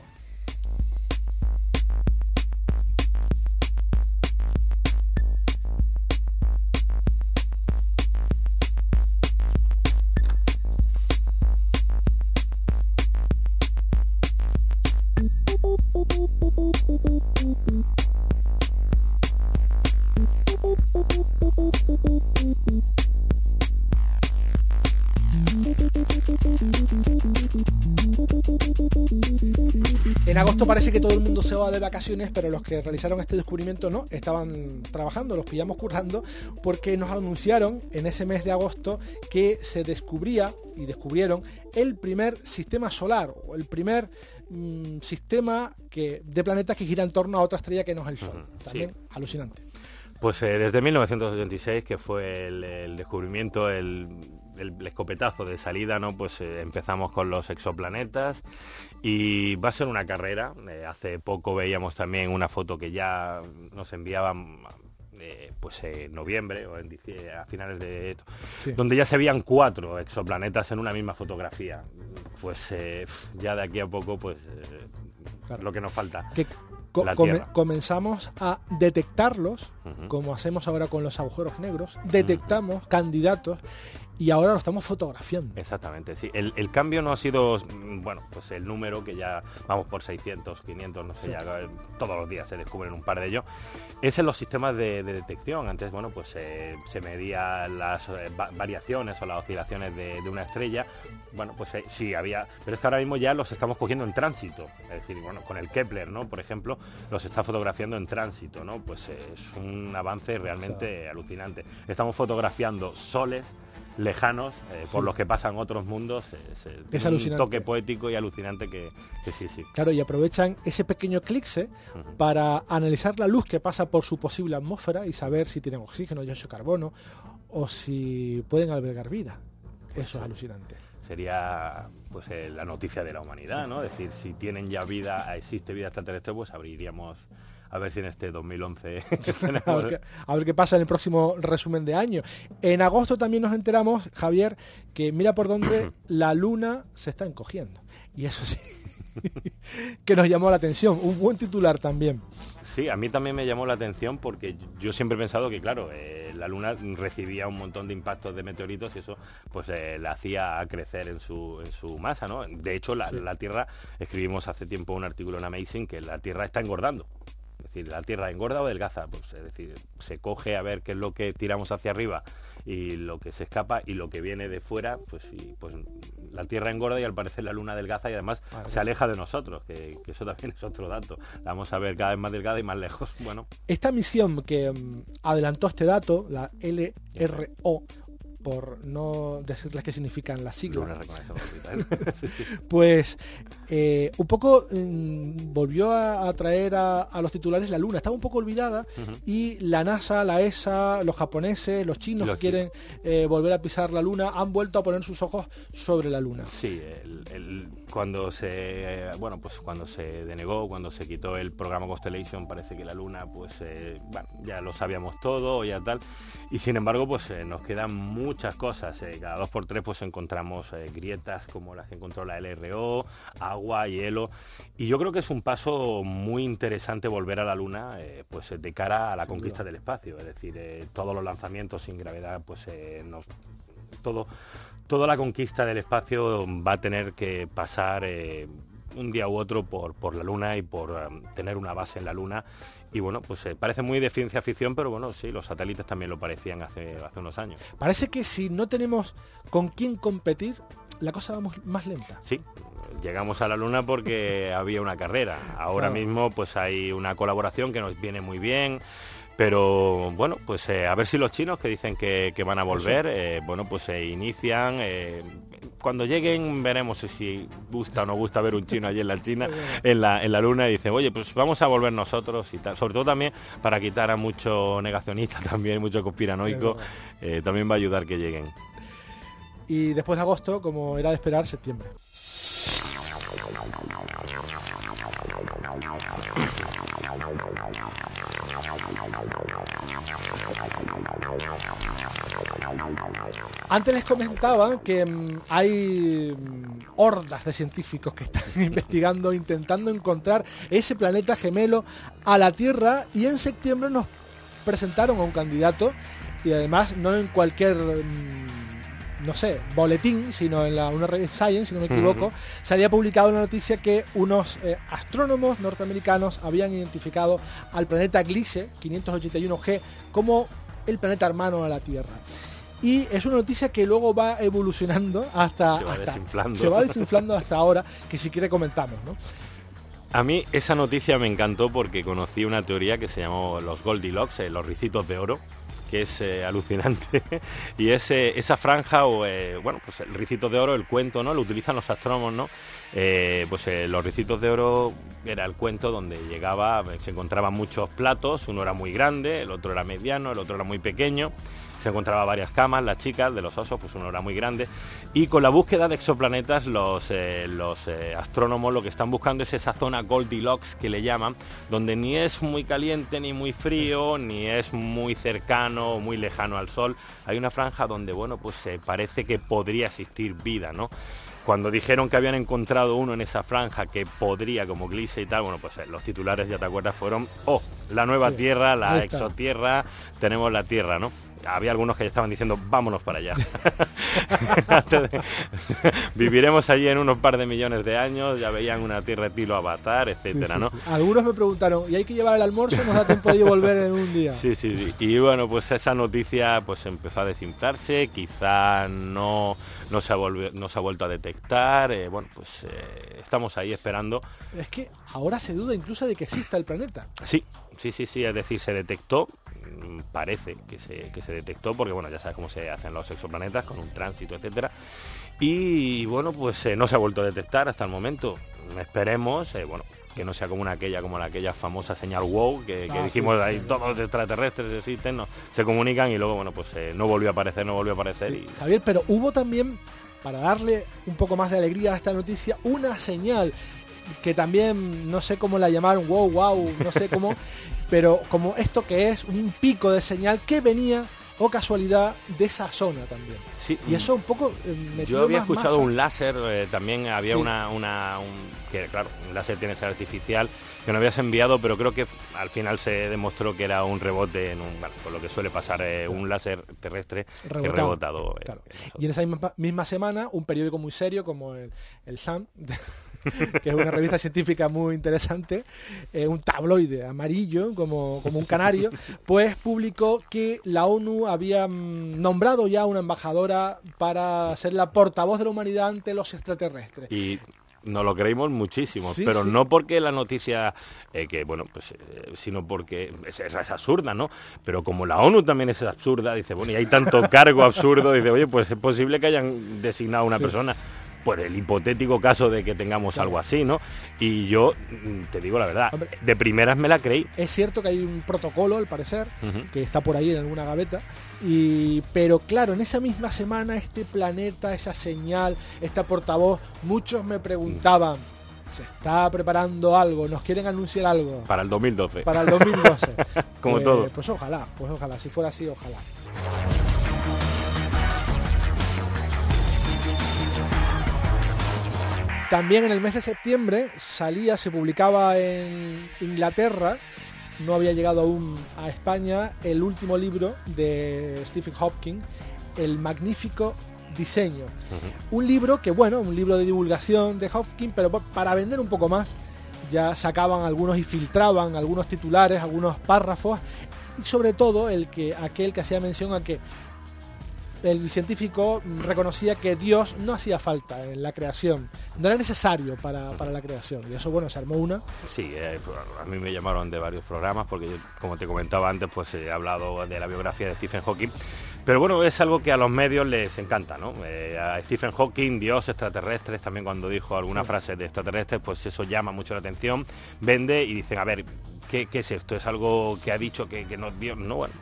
Parece que todo el mundo se va de vacaciones, pero los que realizaron este descubrimiento no, estaban trabajando, los pillamos currando, porque nos anunciaron en ese mes de agosto que se descubría y descubrieron el primer sistema solar, o el primer mm, sistema que, de planetas que gira en torno a otra estrella que no es el Sol. También alucinante. Pues eh, desde 1986, que fue el, descubrimiento, el, escopetazo de salida, ¿no? Pues eh, empezamos con los exoplanetas y va a ser una carrera. Eh, hace poco veíamos también una foto que ya nos enviaban pues en noviembre o en a finales de donde ya se veían cuatro exoplanetas en una misma fotografía. Pues ya de aquí a poco pues lo que nos falta comenzamos a detectarlos, como hacemos ahora con los agujeros negros, detectamos candidatos y ahora lo estamos fotografiando. Exactamente, sí. El, cambio no ha sido, bueno, pues el número que ya vamos por 600, 500, no sé, ya eh, todos los días se descubren un par de ellos, es en los sistemas de, detección. Antes, bueno, pues eh, se medían las eh, variaciones o las oscilaciones de, una estrella. Bueno, pues sí había, pero es que ahora mismo ya los estamos cogiendo en tránsito. Es decir, bueno, con el Kepler, ¿no? Por ejemplo, los está fotografiando en tránsito, ¿no? Pues es un avance realmente alucinante. Estamos fotografiando soles lejanos eh, por los que pasan otros mundos. es un toque poético y alucinante que, sí, sí. Claro, y aprovechan ese pequeño eclipse para analizar la luz que pasa por su posible atmósfera y saber si tienen oxígeno, dióxido de carbono o si pueden albergar vida. Eso es alucinante sería pues eh, la noticia de la humanidad, ¿no? Es decir, si tienen ya vida, existe vida extraterrestre, pues abriríamos a ver si en este 2011 a, ver qué, pasa en el próximo resumen de año. En agosto también nos enteramos, Javier, que mira por dónde la luna se está encogiendo. Y eso sí, que nos llamó la atención. Un buen titular también. Sí, a mí también me llamó la atención porque yo siempre he pensado que, claro, eh, la Luna recibía un montón de impactos de meteoritos y eso pues eh, la hacía crecer en su, en su masa, ¿no? De hecho, la, la Tierra, escribimos hace tiempo un artículo en Amazing que la Tierra está engordando. Es decir, la Tierra engorda o adelgaza, pues es decir, se coge a ver qué es lo que tiramos hacia arriba y lo que se escapa y lo que viene de fuera, pues pues la Tierra engorda y al parecer la Luna adelgaza y además se aleja de nosotros, que, eso también es otro dato. La vamos a ver cada vez más delgada y más lejos. Bueno. Esta misión que mm, adelantó este dato, la LRO, por no decirles qué significan las siglas. pues eh, un poco mm, volvió a, traer a, los titulares la Luna. Estaba un poco olvidada y la NASA, la ESA, los japoneses, los chinos que quieren eh, volver a pisar la Luna han vuelto a poner sus ojos sobre la Luna. Sí, cuando se bueno pues cuando se denegó, cuando se quitó el programa Constellation, parece que la Luna pues eh, ya lo sabíamos todo, ya tal. Y sin embargo, pues nos quedan muchas cosas. Eh, cada dos por tres pues encontramos eh, grietas como las que encontró la LRO, agua, hielo. Y yo creo que es un paso muy interesante volver a la Luna eh, pues de cara a la conquista del espacio. Es decir, todos los lanzamientos sin gravedad, pues nos, todo, toda la conquista del espacio va a tener que pasar un día u otro por, por la Luna y por tener una base en la Luna y bueno, pues eh, parece muy de ciencia ficción, pero bueno, sí, los satélites también lo parecían hace, hace unos años. Parece que si no tenemos con quién competir, la cosa va más lenta. Sí, llegamos a la Luna porque había una carrera. Ahora mismo pues hay una colaboración que nos viene muy bien. Pero bueno, pues eh, a ver si los chinos que dicen que, van a volver, eh, bueno, pues se inician. Eh, cuando lleguen veremos si gusta o no gusta ver un chino allí en la China, en la, en la luna, y dicen, oye, pues vamos a volver nosotros y tal. Sobre todo también para quitar a mucho negacionista también, mucho conspiranoico, también va a ayudar que lleguen. Y después de agosto, como era de esperar, septiembre. Antes les comentaba que mm, hay mm, hordas de científicos que están investigando, intentando encontrar ese planeta gemelo a la Tierra y en septiembre nos presentaron a un candidato y además no en cualquier mm, no sé, boletín, sino en la, una revista Science, si no me equivoco, se había publicado una noticia que unos eh, astrónomos norteamericanos habían identificado al planeta Gliese 581G como el planeta hermano a la Tierra. Y es una noticia que luego va evolucionando hasta... Se va desinflando. Se va desinflando hasta ahora, que si quiere comentamos, ¿no? A mí esa noticia me encantó porque conocí una teoría que se llamó los Goldilocks, eh, los ricitos de oro, que es eh, alucinante. Y es esa franja o eh, bueno pues el ricito de oro el cuento no lo utilizan los astrónomos no eh, pues los ricitos de oro era el cuento donde llegaba se encontraban muchos platos uno era muy grande el otro era mediano el otro era muy pequeño se encontraba varias camas, las chicas de los osos, pues uno era muy grande, y con la búsqueda de exoplanetas los, eh, los eh, astrónomos lo que están buscando es esa zona Goldilocks que le llaman, donde ni es muy caliente ni muy frío, ni es muy cercano o muy lejano al Sol, hay una franja donde, bueno, pues se parece que podría existir vida, ¿no? cuando dijeron que habían encontrado uno en esa franja que podría, como Gliese y tal, bueno, pues eh, los titulares, ya te acuerdas, fueron, oh, la nueva Tierra, la exotierra, tenemos la Tierra, ¿no? Había algunos que ya estaban diciendo vámonos para allá. Viviremos allí en unos par de millones de años, ya veían una tierra tilo avatar, etcétera, ¿no? Algunos me preguntaron, ¿y hay que llevar el almuerzo? ¿Nos da tiempo de volver en un día? Sí, sí, sí. Y bueno, pues esa noticia pues empezó a desinflarse, quizá no, no, se, ha no se ha vuelto a detectar, eh, bueno, pues eh, estamos ahí esperando. Es que ahora se duda incluso de que exista el planeta. Sí, sí, sí, sí, es decir, se detectó parece que se, que se detectó, porque bueno, ya sabes cómo se hacen los exoplanetas, con un tránsito, etcétera. Y bueno, pues no se ha vuelto a detectar hasta el momento. Esperemos, bueno, que no sea como una aquella como la aquella famosa señal wow que, ah, dijimos ahí todos los extraterrestres existen no, se comunican y luego bueno pues eh, no volvió a aparecer no volvió a aparecer y... Javier pero hubo también para darle un poco más de alegría a esta noticia una señal que también no sé cómo la llamaron wow wow no sé cómo pero como esto que es un pico de señal que venía o casualidad de esa zona también. Sí, y eso un poco eh, Yo había escuchado un láser, eh, también había una, una que claro, un láser tiene que ser artificial, que no habías enviado, pero creo que al final se demostró que era un rebote en un, bueno, por lo que suele pasar, eh, un láser terrestre rebotado. rebotado y en esa misma, semana, un periódico muy serio como el, el SAM que es una revista científica muy interesante, eh, un tabloide amarillo como, como un canario, pues publicó que la ONU había mm, nombrado ya una embajadora para ser la portavoz de la humanidad ante los extraterrestres. Y nos lo creímos muchísimo, pero no porque la noticia, eh, que bueno, pues, eh, sino porque es, es, absurda, ¿no? Pero como la ONU también es absurda, dice, bueno, y hay tanto cargo absurdo, dice, oye, pues es posible que hayan designado a una persona por el hipotético caso de que tengamos algo así, ¿no? Y yo, mm, te digo la verdad, de primeras me la creí. Es cierto que hay un protocolo, al parecer, que está por ahí en alguna gaveta, y, pero claro, en esa misma semana este planeta, esa señal, esta portavoz, muchos me preguntaban, se está preparando algo, nos quieren anunciar algo. Para el 2012. Para el 2012. Como pues, todo. Pues ojalá, pues ojalá, si fuera así, ojalá. También en el mes de septiembre salía, se publicaba en Inglaterra, no había llegado aún a España, el último libro de Stephen Hopkins, El magnífico diseño. Un libro que, bueno, un libro de divulgación de Hopkins, pero para vender un poco más, ya sacaban algunos y filtraban algunos titulares, algunos párrafos, y sobre todo el que aquel que hacía mención a que el científico reconocía que Dios no hacía falta en la creación, no era necesario para, la creación. Y eso, bueno, se armó una. Sí, eh, a mí me llamaron de varios programas porque, como te comentaba antes, pues he hablado de la biografía de Stephen Hawking. Pero bueno, es algo que a los medios les encanta, ¿no? Eh, a Stephen Hawking, Dios, extraterrestres, también cuando dijo alguna frase de extraterrestres, pues eso llama mucho la atención, vende y dicen, a ver, ¿qué, es esto? ¿Es algo que ha dicho que, que no Dios? No, bueno,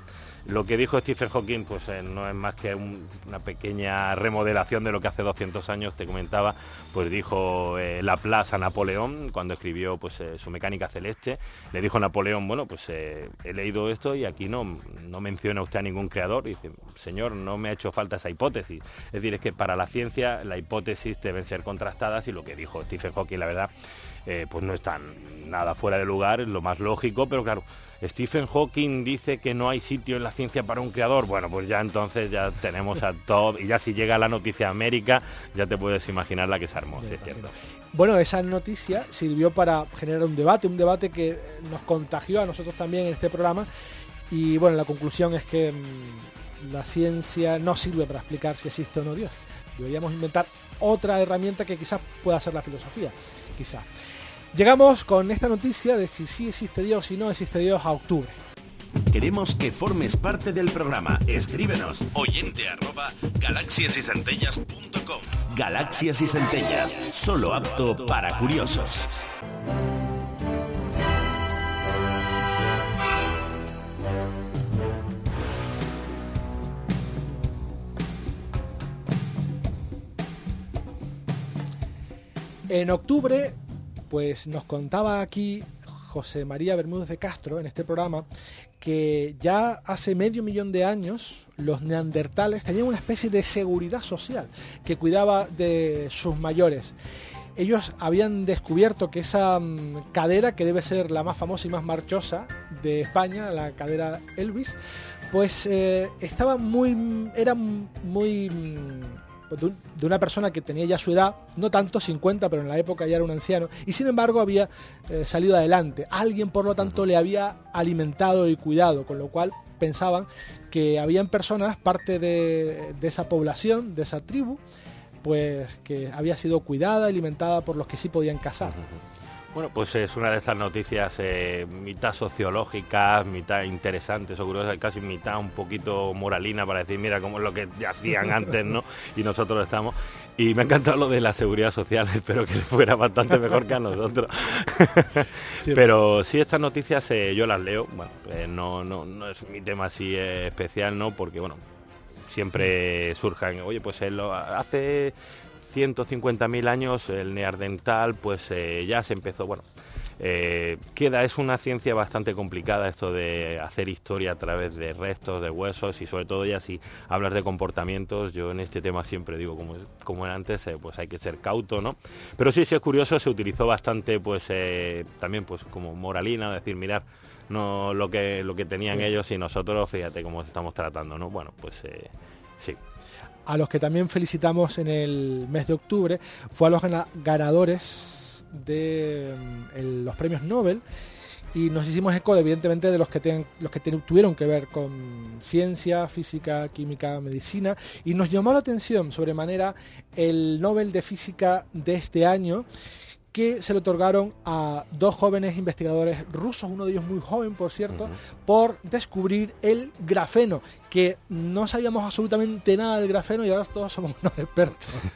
lo que dijo Stephen Hawking pues eh, no es más que una pequeña remodelación de lo que hace 200 años te comentaba, pues dijo eh, Laplace a Napoleón cuando escribió pues eh, su mecánica celeste, le dijo Napoleón, bueno, pues he leído esto y aquí no, no menciona usted a ningún creador, dice, señor, no me ha hecho falta esa hipótesis. Es decir, es que para la ciencia la hipótesis deben ser contrastadas y lo que dijo Stephen Hawking, la verdad, pues no está nada fuera de lugar, es lo más lógico, pero claro, Stephen Hawking dice que no hay sitio en la ciencia para un creador. Bueno, pues ya entonces ya tenemos a todo. Y ya si llega la noticia a América, ya te puedes imaginar la que se armó, Bueno, esa noticia sirvió para generar un debate, un debate que nos contagió a nosotros también en este programa. Y bueno, la conclusión es que mm, la ciencia no sirve para explicar si existe o no Dios. Deberíamos inventar otra herramienta que quizás pueda ser la filosofía. Quizás. Llegamos con esta noticia de si sí existe Dios y no existe Dios a octubre. Queremos que formes parte del programa. Escríbenos oyente arroba galaxiasy Galaxias y centellas, solo apto para curiosos. En octubre pues nos contaba aquí José María Bermúdez de Castro en este programa que ya hace medio millón de años los neandertales tenían una especie de seguridad social que cuidaba de sus mayores. Ellos habían descubierto que esa mm, cadera, que debe ser la más famosa y más marchosa de España, la cadera Elvis, pues eh, estaba muy, era muy de una persona que tenía ya su edad, no tanto 50, pero en la época ya era un anciano, y sin embargo había eh, salido adelante. Alguien, por lo tanto, le había alimentado y cuidado, con lo cual pensaban que habían personas, parte de, esa población, de esa tribu, pues que había sido cuidada, alimentada por los que sí podían cazar. Bueno, pues es una de estas noticias eh, mitad sociológicas, mitad interesantes o curiosas, casi mitad un poquito moralina para decir, mira cómo es lo que hacían antes, ¿no? Y nosotros estamos. Y me ha encantado lo de la seguridad social, espero que fuera bastante mejor que a nosotros. Pero sí, estas noticias eh, yo las leo, bueno, eh, no, no, no es mi tema así especial, ¿no? Porque, bueno, siempre surjan, oye, pues él lo hace 150.000 años el neardental pues eh, ya se empezó, bueno, eh, queda, es una ciencia bastante complicada esto de hacer historia a través de restos, de huesos y sobre todo ya si hablas de comportamientos, yo en este tema siempre digo como, como antes, eh, pues hay que ser cauto, ¿no? Pero sí, sí es curioso, se utilizó bastante pues también pues como moralina, decir, mirad, no lo que lo que tenían ellos y nosotros, fíjate cómo estamos tratando, ¿no? Bueno, pues sí a los que también felicitamos en el mes de octubre fue a los ganadores de mm, los premios Nobel. Y nos hicimos eco evidentemente de los que, los que tuvieron que ver con ciencia, física, química, medicina. Y nos llamó la atención sobremanera el Nobel de Física de este año que se le otorgaron a dos jóvenes investigadores rusos, uno de ellos muy joven, por cierto, por descubrir el grafeno, que no sabíamos absolutamente nada del grafeno y ahora todos somos unos expertos.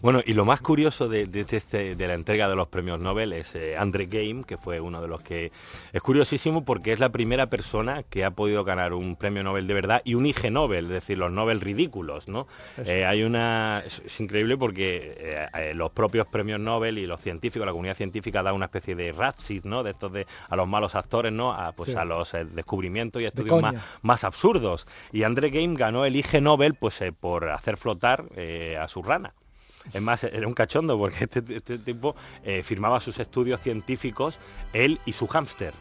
Bueno, y lo más curioso de, este, de la entrega de los premios Nobel es eh, Andre Game, que fue uno de los que... Es curiosísimo porque es la primera persona que ha podido ganar un premio Nobel de verdad y un IG Nobel, es decir, los Nobel ridículos, ¿no? Eh, hay una... Es, increíble porque eh, los propios premios Nobel y los científicos, la comunidad científica da una especie de ratsit, ¿no? De estos de a los malos actores, ¿no? A, pues a los descubrimientos y estudios más, más absurdos. Y André Game ganó el IG Nobel pues, eh, por hacer flotar eh, a su rana. Es más, era un cachondo porque este, este tipo eh, firmaba sus estudios científicos él y su hámster.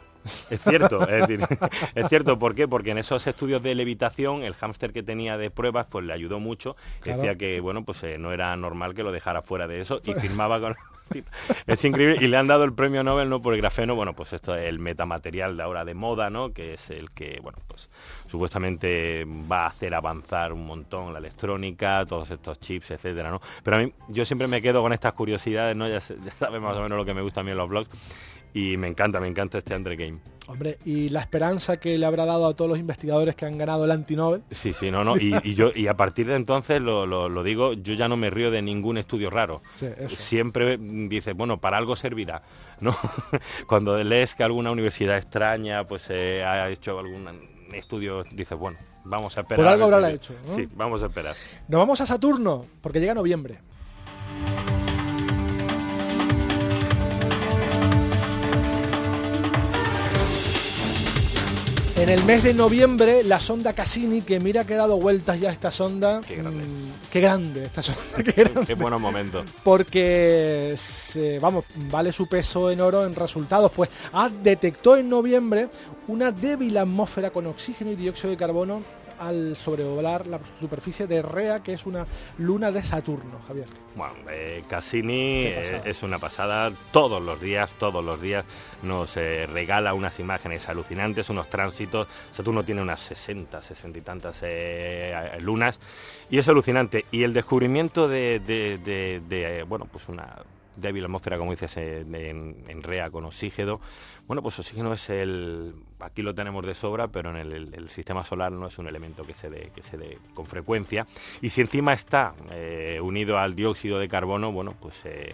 Es cierto, es, es, cierto, ¿por qué? Porque en esos estudios de levitación el hámster que tenía de pruebas pues le ayudó mucho, decía que bueno, pues no era normal que lo dejara fuera de eso y firmaba con es increíble y le han dado el premio Nobel no por el grafeno, bueno, pues esto es el metamaterial de ahora de moda, ¿no? Que es el que, bueno, pues supuestamente va a hacer avanzar un montón la electrónica, todos estos chips, etcétera, ¿no? Pero a mí yo siempre me quedo con estas curiosidades, ¿no? Ya, ya sabes más o menos lo que me gusta a mí en los blogs y me encanta, me encanta este Andre Game. Hombre, y la esperanza que le habrá dado a todos los investigadores que han ganado el antinobel. Sí, sí, no, no, y, yo y a partir de entonces lo, digo, yo ya no me río de ningún estudio raro. Siempre dice, bueno, para algo servirá, ¿no? Cuando lees que alguna universidad extraña pues eh, ha hecho algún estudio, dices, bueno, vamos a esperar. Por algo habrá hecho. Sí, vamos a esperar. Nos vamos a Saturno, porque llega noviembre. En el mes de noviembre, la sonda Cassini, que mira que ha dado vueltas ya esta sonda. Qué grande. Mm, qué grande esta sonda. Qué, buenos momentos. Porque, vamos, vale su peso en oro en resultados. Pues ha detectó en noviembre una débil atmósfera con oxígeno y dióxido de carbono al sobrevolar la superficie de Rea, que es una luna de Saturno, Javier. Bueno, eh, Cassini eh, es una pasada. Todos los días, todos los días nos eh, regala unas imágenes alucinantes, unos tránsitos. Saturno tiene unas 60, 60 y tantas lunas y es alucinante. Y el descubrimiento de, bueno, pues una débil atmósfera, como dices, en Rea con oxígeno, bueno, pues oxígeno es el, aquí lo tenemos de sobra, pero en el, sistema solar no es un elemento que se dé, que se dé con frecuencia. Y si encima está eh, unido al dióxido de carbono, bueno, pues eh,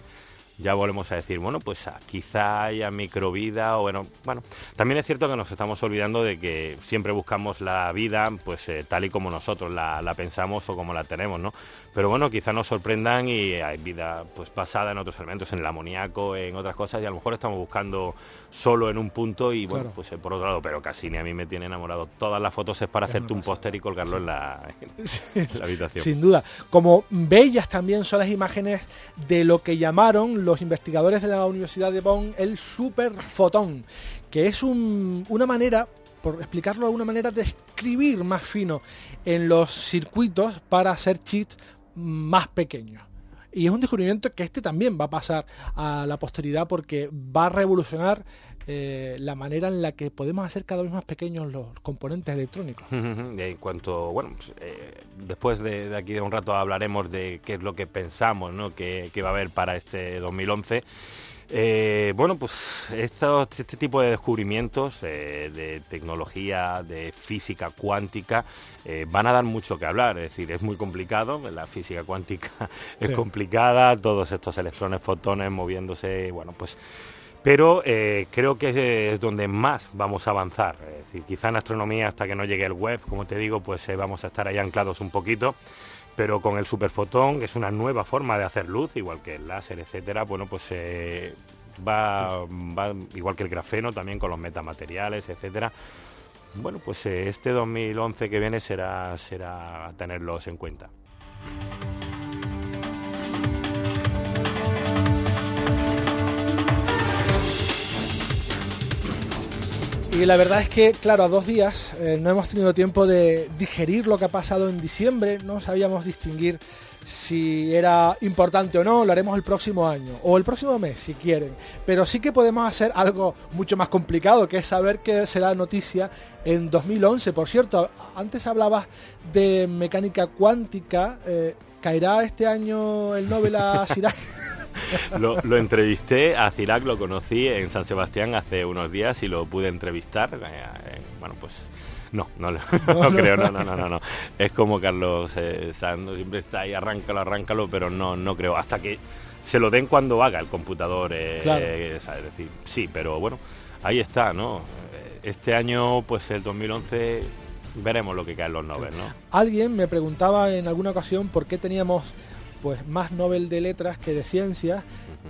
ya volvemos a decir, bueno, pues ah, quizá haya microvida o bueno, bueno, también es cierto que nos estamos olvidando de que siempre buscamos la vida pues eh, tal y como nosotros la, pensamos o como la tenemos, ¿no? Pero bueno, quizá nos sorprendan y hay vida pues pasada en otros elementos, en el amoníaco, en otras cosas y a lo mejor estamos buscando solo en un punto y bueno, pues eh, por otro lado, pero casi ni a mí me tiene enamorado. Todas las fotos es para hacerte un póster y colgarlo en, la, habitación. Sin duda. Como bellas también son las imágenes de lo que llamaron los investigadores de la Universidad de Bonn el superfotón, que es una manera por explicarlo de alguna manera, de escribir más fino en los circuitos para hacer cheats más pequeños. Y es un descubrimiento que este también va a pasar a la posteridad porque va a revolucionar eh, la manera en la que podemos hacer cada vez más pequeños los componentes electrónicos. en cuanto, bueno, pues, eh, después de, aquí de un rato hablaremos de qué es lo que pensamos ¿no? que, va a haber para este 2011. Eh, bueno, pues este tipo de descubrimientos eh, de tecnología, de física cuántica, eh, van a dar mucho que hablar. Es decir, es muy complicado, la física cuántica es complicada, todos estos electrones, fotones moviéndose, bueno, pues... Pero creo que es donde más vamos a avanzar. Es decir, quizá en astronomía hasta que no llegue el web, como te digo, pues vamos a estar ahí anclados un poquito pero con el superfotón, que es una nueva forma de hacer luz, igual que el láser, etcétera, bueno, pues eh, va, igual que el grafeno, también con los metamateriales, etcétera. Bueno, pues eh, este 2011 que viene será, será tenerlos en cuenta. Y la verdad es que, claro, a dos días eh, no hemos tenido tiempo de digerir lo que ha pasado en diciembre, no sabíamos distinguir si era importante o no, lo haremos el próximo año o el próximo mes si quieren. Pero sí que podemos hacer algo mucho más complicado, que es saber qué será noticia en 2011. Por cierto, antes hablabas de mecánica cuántica. Eh, ¿Caerá este año el Nobel a Sirac? lo, entrevisté a Cirac, lo conocí en San Sebastián hace unos días y lo pude entrevistar. Eh, eh, bueno, pues no, no, no, creo, no, no, no, no, Es como Carlos eh, siempre está ahí, arráncalo, arráncalo, pero no, no creo. Hasta que se lo den cuando haga el computador. Eh, es decir, sí, pero bueno, ahí está, ¿no? Este año, pues el 2011, veremos lo que cae en los Nobel, ¿no? Alguien me preguntaba en alguna ocasión por qué teníamos pues más Nobel de letras que de ciencias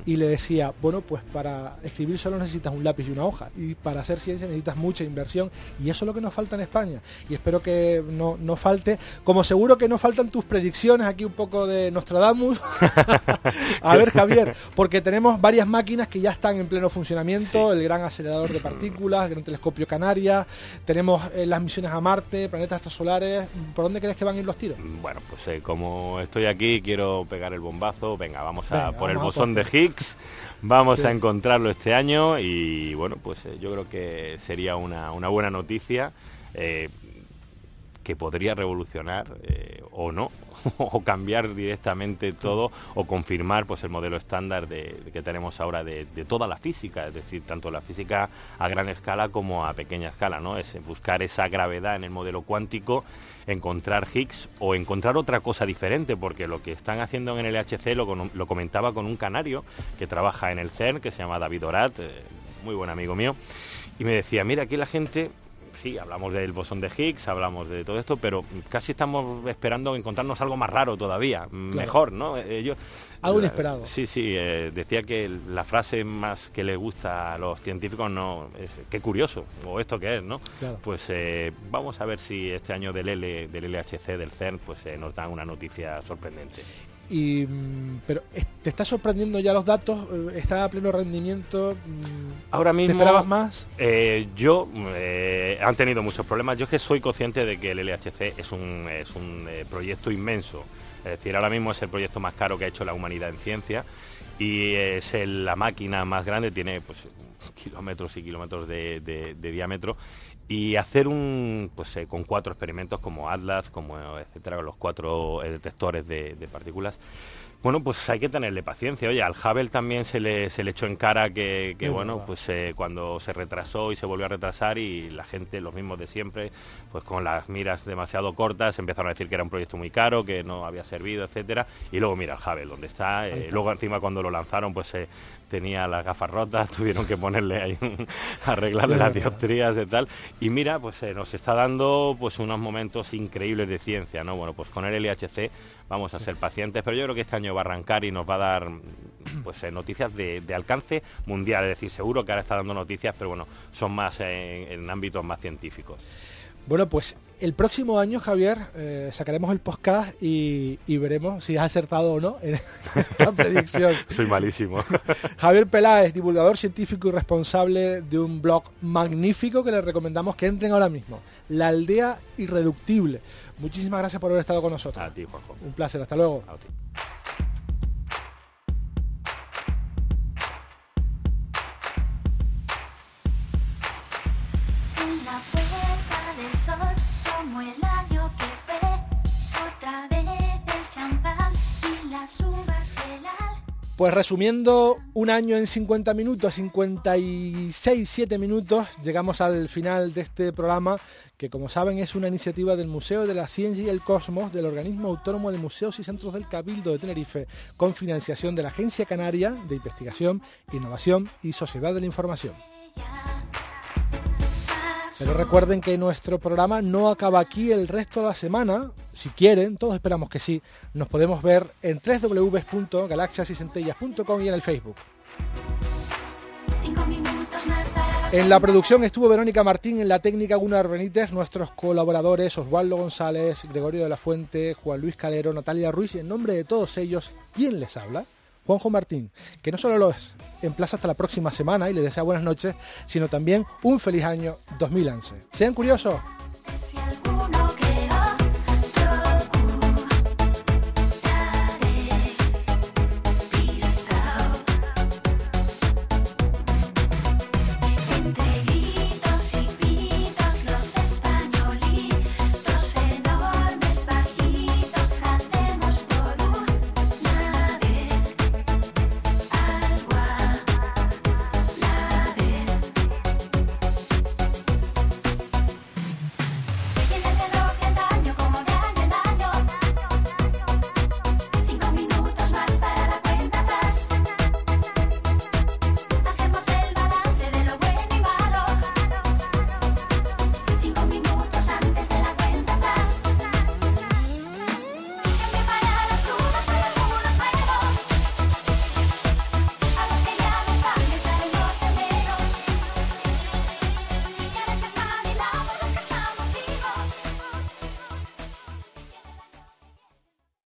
y le decía, bueno, pues para escribir solo necesitas un lápiz y una hoja y para hacer ciencia necesitas mucha inversión y eso es lo que nos falta en España y espero que no, no falte, como seguro que no faltan tus predicciones aquí un poco de Nostradamus. a ver Javier, porque tenemos varias máquinas que ya están en pleno funcionamiento, el gran acelerador de partículas, el gran telescopio Canarias, tenemos eh, las misiones a Marte, planetas extrasolares, ¿por dónde crees que van a ir los tiros? Bueno, pues eh, como estoy aquí quiero pegar el bombazo, venga, vamos a por el bosón de Higgs Vamos a encontrarlo este año y bueno, pues eh, yo creo que sería una, buena noticia eh, que podría revolucionar eh, o no, o cambiar directamente todo o confirmar pues el modelo estándar de, que tenemos ahora de, de, toda la física, es decir, tanto la física a gran escala como a pequeña escala, ¿no? Es buscar esa gravedad en el modelo cuántico encontrar Higgs o encontrar otra cosa diferente, porque lo que están haciendo en el LHC lo, comentaba con un canario que trabaja en el CERN, que se llama David Orat, eh, muy buen amigo mío, y me decía, mira, aquí la gente sí, hablamos del bosón de Higgs, hablamos de todo esto, pero casi estamos esperando encontrarnos algo más raro todavía, mejor, ¿no? Ellos, algo inesperado. Sí, sí, eh, decía que la frase más que le gusta a los científicos no es qué curioso, o esto que es, ¿no? Pues eh, vamos a ver si este año del, L, del LHC, del CERN, pues eh, nos dan una noticia sorprendente. Y, mm, pero te está sorprendiendo ya los datos, está a pleno rendimiento. Mm, Ahora mismo. ¿Te esperabas más? yo han tenido muchos problemas. Yo es que soy consciente de que el LHC es un, es un proyecto inmenso. Es decir, ahora mismo es el proyecto más caro que ha hecho la humanidad en ciencia y es la máquina más grande, tiene pues, kilómetros y kilómetros de, diámetro. Y hacer un pues eh, con cuatro experimentos como Atlas como etcétera los cuatro eh, detectores de, partículas bueno, pues hay que tenerle paciencia. Oye, al Hubble también se le, se le echó en cara que, bueno, pues eh, cuando se retrasó y se volvió a retrasar y la gente, los mismos de siempre, pues con las miras demasiado cortas, empezaron a decir que era un proyecto muy caro, que no había servido, etcétera. Y luego mira el Hubble, donde está. Eh, luego encima cuando lo lanzaron, pues se tenía las gafas rotas, tuvieron que ponerle ahí arreglarle las dioptrías y tal. Y mira, pues eh, nos está dando pues unos momentos increíbles de ciencia, ¿no? Bueno, pues con el LHC vamos a ser pacientes, pero yo creo que este año va a arrancar y nos va a dar pues eh, noticias de, alcance mundial, es decir, seguro que ahora está dando noticias, pero bueno, son más en ámbitos más científicos. Bueno, pues el próximo año, Javier, eh, sacaremos el podcast y, veremos si has acertado o no en esta predicción. Soy malísimo. Javier Peláez, divulgador científico y responsable de un blog magnífico que les recomendamos que entren ahora mismo. La aldea irreductible. Muchísimas gracias por haber estado con nosotros. A ti, Juanjo. Un placer. Hasta luego. Pues resumiendo un año en 50 minutos, 56, 7 minutos, llegamos al final de este programa que como saben es una iniciativa del Museo de la Ciencia y el Cosmos del Organismo Autónomo de Museos y Centros del Cabildo de Tenerife con financiación de la Agencia Canaria de Investigación, Innovación y Sociedad de la Información. Pero recuerden que nuestro programa no acaba aquí el resto de la semana. Si quieren, todos esperamos que sí, nos podemos ver en www.galaxiasycentellas.com y en el Facebook. En la producción estuvo Verónica Martín, en la técnica Gunnar Benítez, nuestros colaboradores Osvaldo González, Gregorio de la Fuente, Juan Luis Calero, Natalia Ruiz y en nombre de todos ellos, ¿quién les habla? Juanjo Martín, que no solo lo es, emplaza hasta la próxima semana y le desea buenas noches, sino también un feliz año 2011. Sean curiosos,